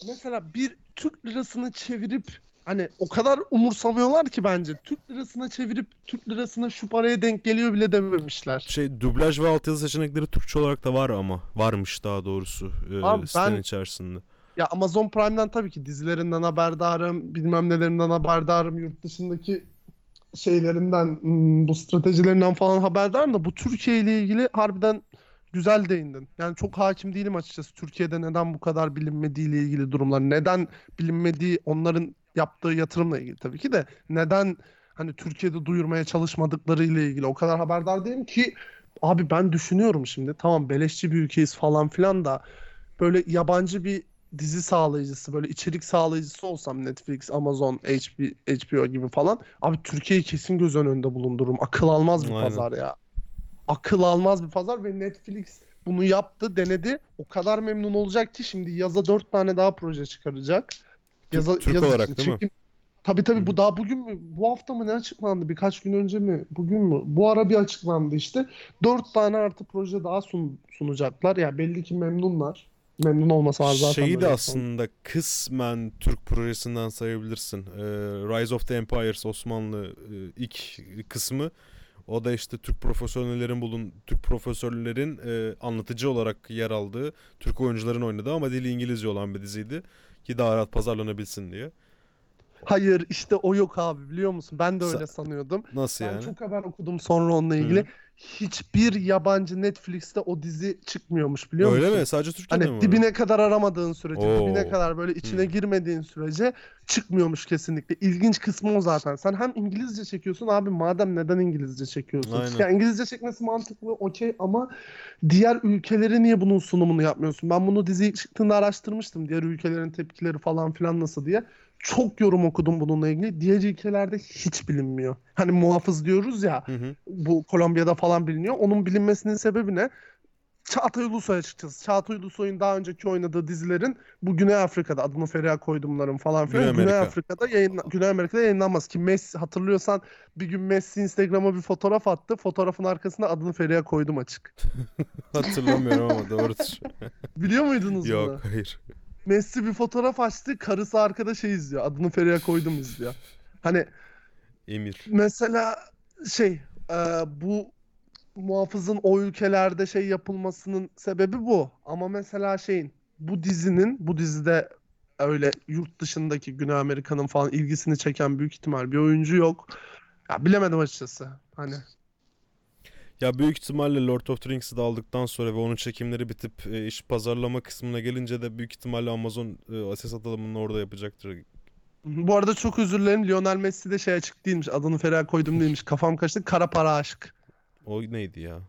mesela bir Türk lirasını çevirip hani o kadar umursamıyorlar ki bence. Türk lirasına çevirip Türk lirasına şu paraya denk geliyor bile dememişler. Şey dublaj ve altyazı seçenekleri Türkçe olarak da var ama. Varmış daha doğrusu e, sitenin ben- içerisinde. Ya Amazon Prime'den tabii ki dizilerinden haberdarım, bilmem nelerinden haberdarım, yurt dışındaki şeylerinden, hmm, bu stratejilerinden falan haberdarım da bu Türkiye ile ilgili harbiden güzel değindin. Yani çok hakim değilim açıkçası Türkiye'de neden bu kadar bilinmediği ile ilgili durumlar. Neden bilinmediği onların yaptığı yatırımla ilgili tabii ki de neden hani Türkiye'de duyurmaya çalışmadıkları ile ilgili o kadar haberdar değilim ki abi ben düşünüyorum şimdi tamam beleşçi bir ülkeyiz falan filan da böyle yabancı bir dizi sağlayıcısı böyle içerik sağlayıcısı olsam Netflix, Amazon, HP, HBO gibi falan abi Türkiye'yi kesin göz önünde bulundururum. Akıl almaz bir Aynen. pazar ya. Akıl almaz bir pazar ve Netflix bunu yaptı, denedi. O kadar memnun olacak ki şimdi yaza dört tane daha proje çıkaracak. Yaza, Türk yaz olarak değil mi? Tabii tabii bu daha bugün mü? Bu hafta mı ne açıklandı? Birkaç gün önce mi? Bugün mü? Bu ara bir açıklandı işte. Dört tane artı proje daha sun, sunacaklar. Ya belli ki memnunlar. Memnun olmasa var zaten Şeyi de aslında kısmen Türk projesinden sayabilirsin. Ee, Rise of the Empires Osmanlı e, ilk kısmı. O da işte Türk profesörlerin bulun Türk profesörlerin e, anlatıcı olarak yer aldığı Türk oyuncuların oynadığı ama dili İngilizce olan bir diziydi ki daha rahat pazarlanabilsin diye. Hayır işte o yok abi biliyor musun? Ben de öyle Sa- sanıyordum. Nasıl Ben yani? çok haber okudum sonra onunla ilgili. Hiçbir yabancı Netflix'te o dizi çıkmıyormuş biliyor Öyle musun? mi? Sadece Türkiye'de mi Hani dibine kadar aramadığın sürece, Oo. dibine kadar böyle içine Hmm. girmediğin sürece çıkmıyormuş kesinlikle. İlginç kısmı o zaten. Sen hem İngilizce çekiyorsun abi madem neden İngilizce çekiyorsun? Aynen. Ya İngilizce çekmesi mantıklı okey ama diğer ülkelere niye bunun sunumunu yapmıyorsun? Ben bunu dizi çıktığında araştırmıştım. Diğer ülkelerin tepkileri falan filan nasıl diye. Çok yorum okudum bununla ilgili. Diğer ülkelerde hiç bilinmiyor. Hani muhafız diyoruz ya Hı hı. bu Kolombiya'da falan biliniyor. Onun bilinmesinin sebebi ne? Çağatay Ulusoy açıkçası. Çağatay Ulusoy'un daha önceki oynadığı dizilerin bu Güney Afrika'da adını Feriha koydumların falan filan Güney Güney. Afrika'da yayınla Güney Amerika'da yayınlanmaz ki Messi hatırlıyorsan bir gün Messi Instagram'a bir fotoğraf attı. Fotoğrafın arkasına adını Feriha koydum açık. Hatırlamıyorum ama doğrudur. Biliyor muydunuz bunu? Yok hayır. Messi bir fotoğraf açtı. Karısı arkada şey izliyor. Adını Feriha koydum izliyor. Hani Emir. Mesela şey e, bu muhafızın o ülkelerde şey yapılmasının sebebi bu. Ama mesela şeyin bu dizinin bu dizide öyle yurt dışındaki Güney Amerika'nın falan ilgisini çeken büyük ihtimal bir oyuncu yok. Ya bilemedim açıkçası. Hani Ya büyük ihtimalle Lord of the Rings'i de aldıktan sonra ve onun çekimleri bitip e, iş pazarlama kısmına gelince de büyük ihtimalle Amazon e, ses atılımını orada yapacaktır. bu arada çok özür dilerim. Lionel Messi de şey açık değilmiş. Adını Feriha koydum değilmiş. Kafam kaçtı. Kara Para Aşk. O neydi ya?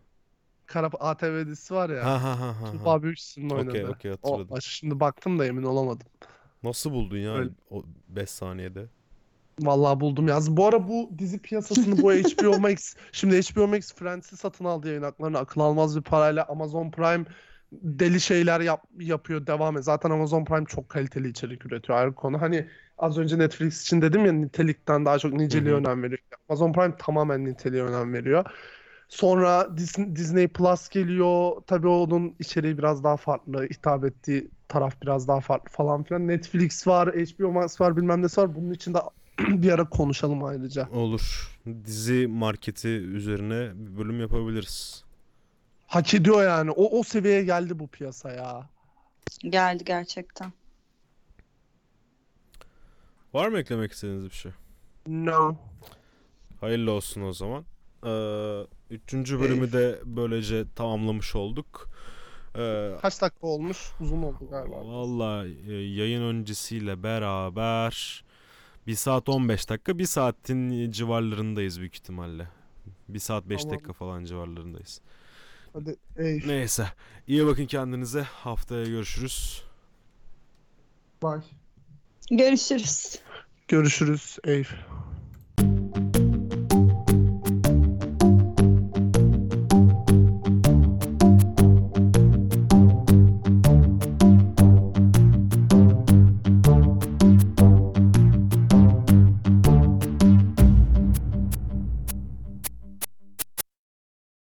Kara ATV dizisi var ya. Ha ha ha ha. Büyüküstü'nün Okey oynadığı. okey O, hatırladım. şimdi baktım da emin olamadım. Nasıl buldun ya Öyle. o 5 saniyede? Vallahi buldum yaz. Bu ara bu dizi piyasasını bu HBO Max şimdi HBO Max Friends'i satın aldı yayın haklarını akıl almaz bir parayla Amazon Prime deli şeyler yap, yapıyor devam et. Zaten Amazon Prime çok kaliteli içerik üretiyor ayrı konu. Hani az önce Netflix için dedim ya nitelikten daha çok niceliğe önem veriyor. Amazon Prime tamamen niteliğe önem veriyor. Sonra Dis- Disney Plus geliyor. Tabii onun içeriği biraz daha farklı. hitap ettiği taraf biraz daha farklı falan filan. Netflix var, HBO Max var, bilmem nesi var. Bunun için de bir ara konuşalım ayrıca. Olur. Dizi marketi üzerine bir bölüm yapabiliriz. Hak ediyor yani. O o seviyeye geldi bu piyasa ya. Geldi gerçekten. Var mı eklemek istediğiniz bir şey? No. Hayırlı olsun o zaman. Ee, üçüncü bölümü de böylece tamamlamış olduk. Ee, Kaç dakika olmuş? Uzun oldu galiba. Valla e, yayın öncesiyle beraber 1 saat 15 dakika 1 saatin civarlarındayız büyük ihtimalle. 1 saat 5 Tamam. dakika falan civarlarındayız. Hadi ey. Neyse. İyi bakın kendinize. Haftaya görüşürüz. Bye. Görüşürüz. Görüşürüz. Ey.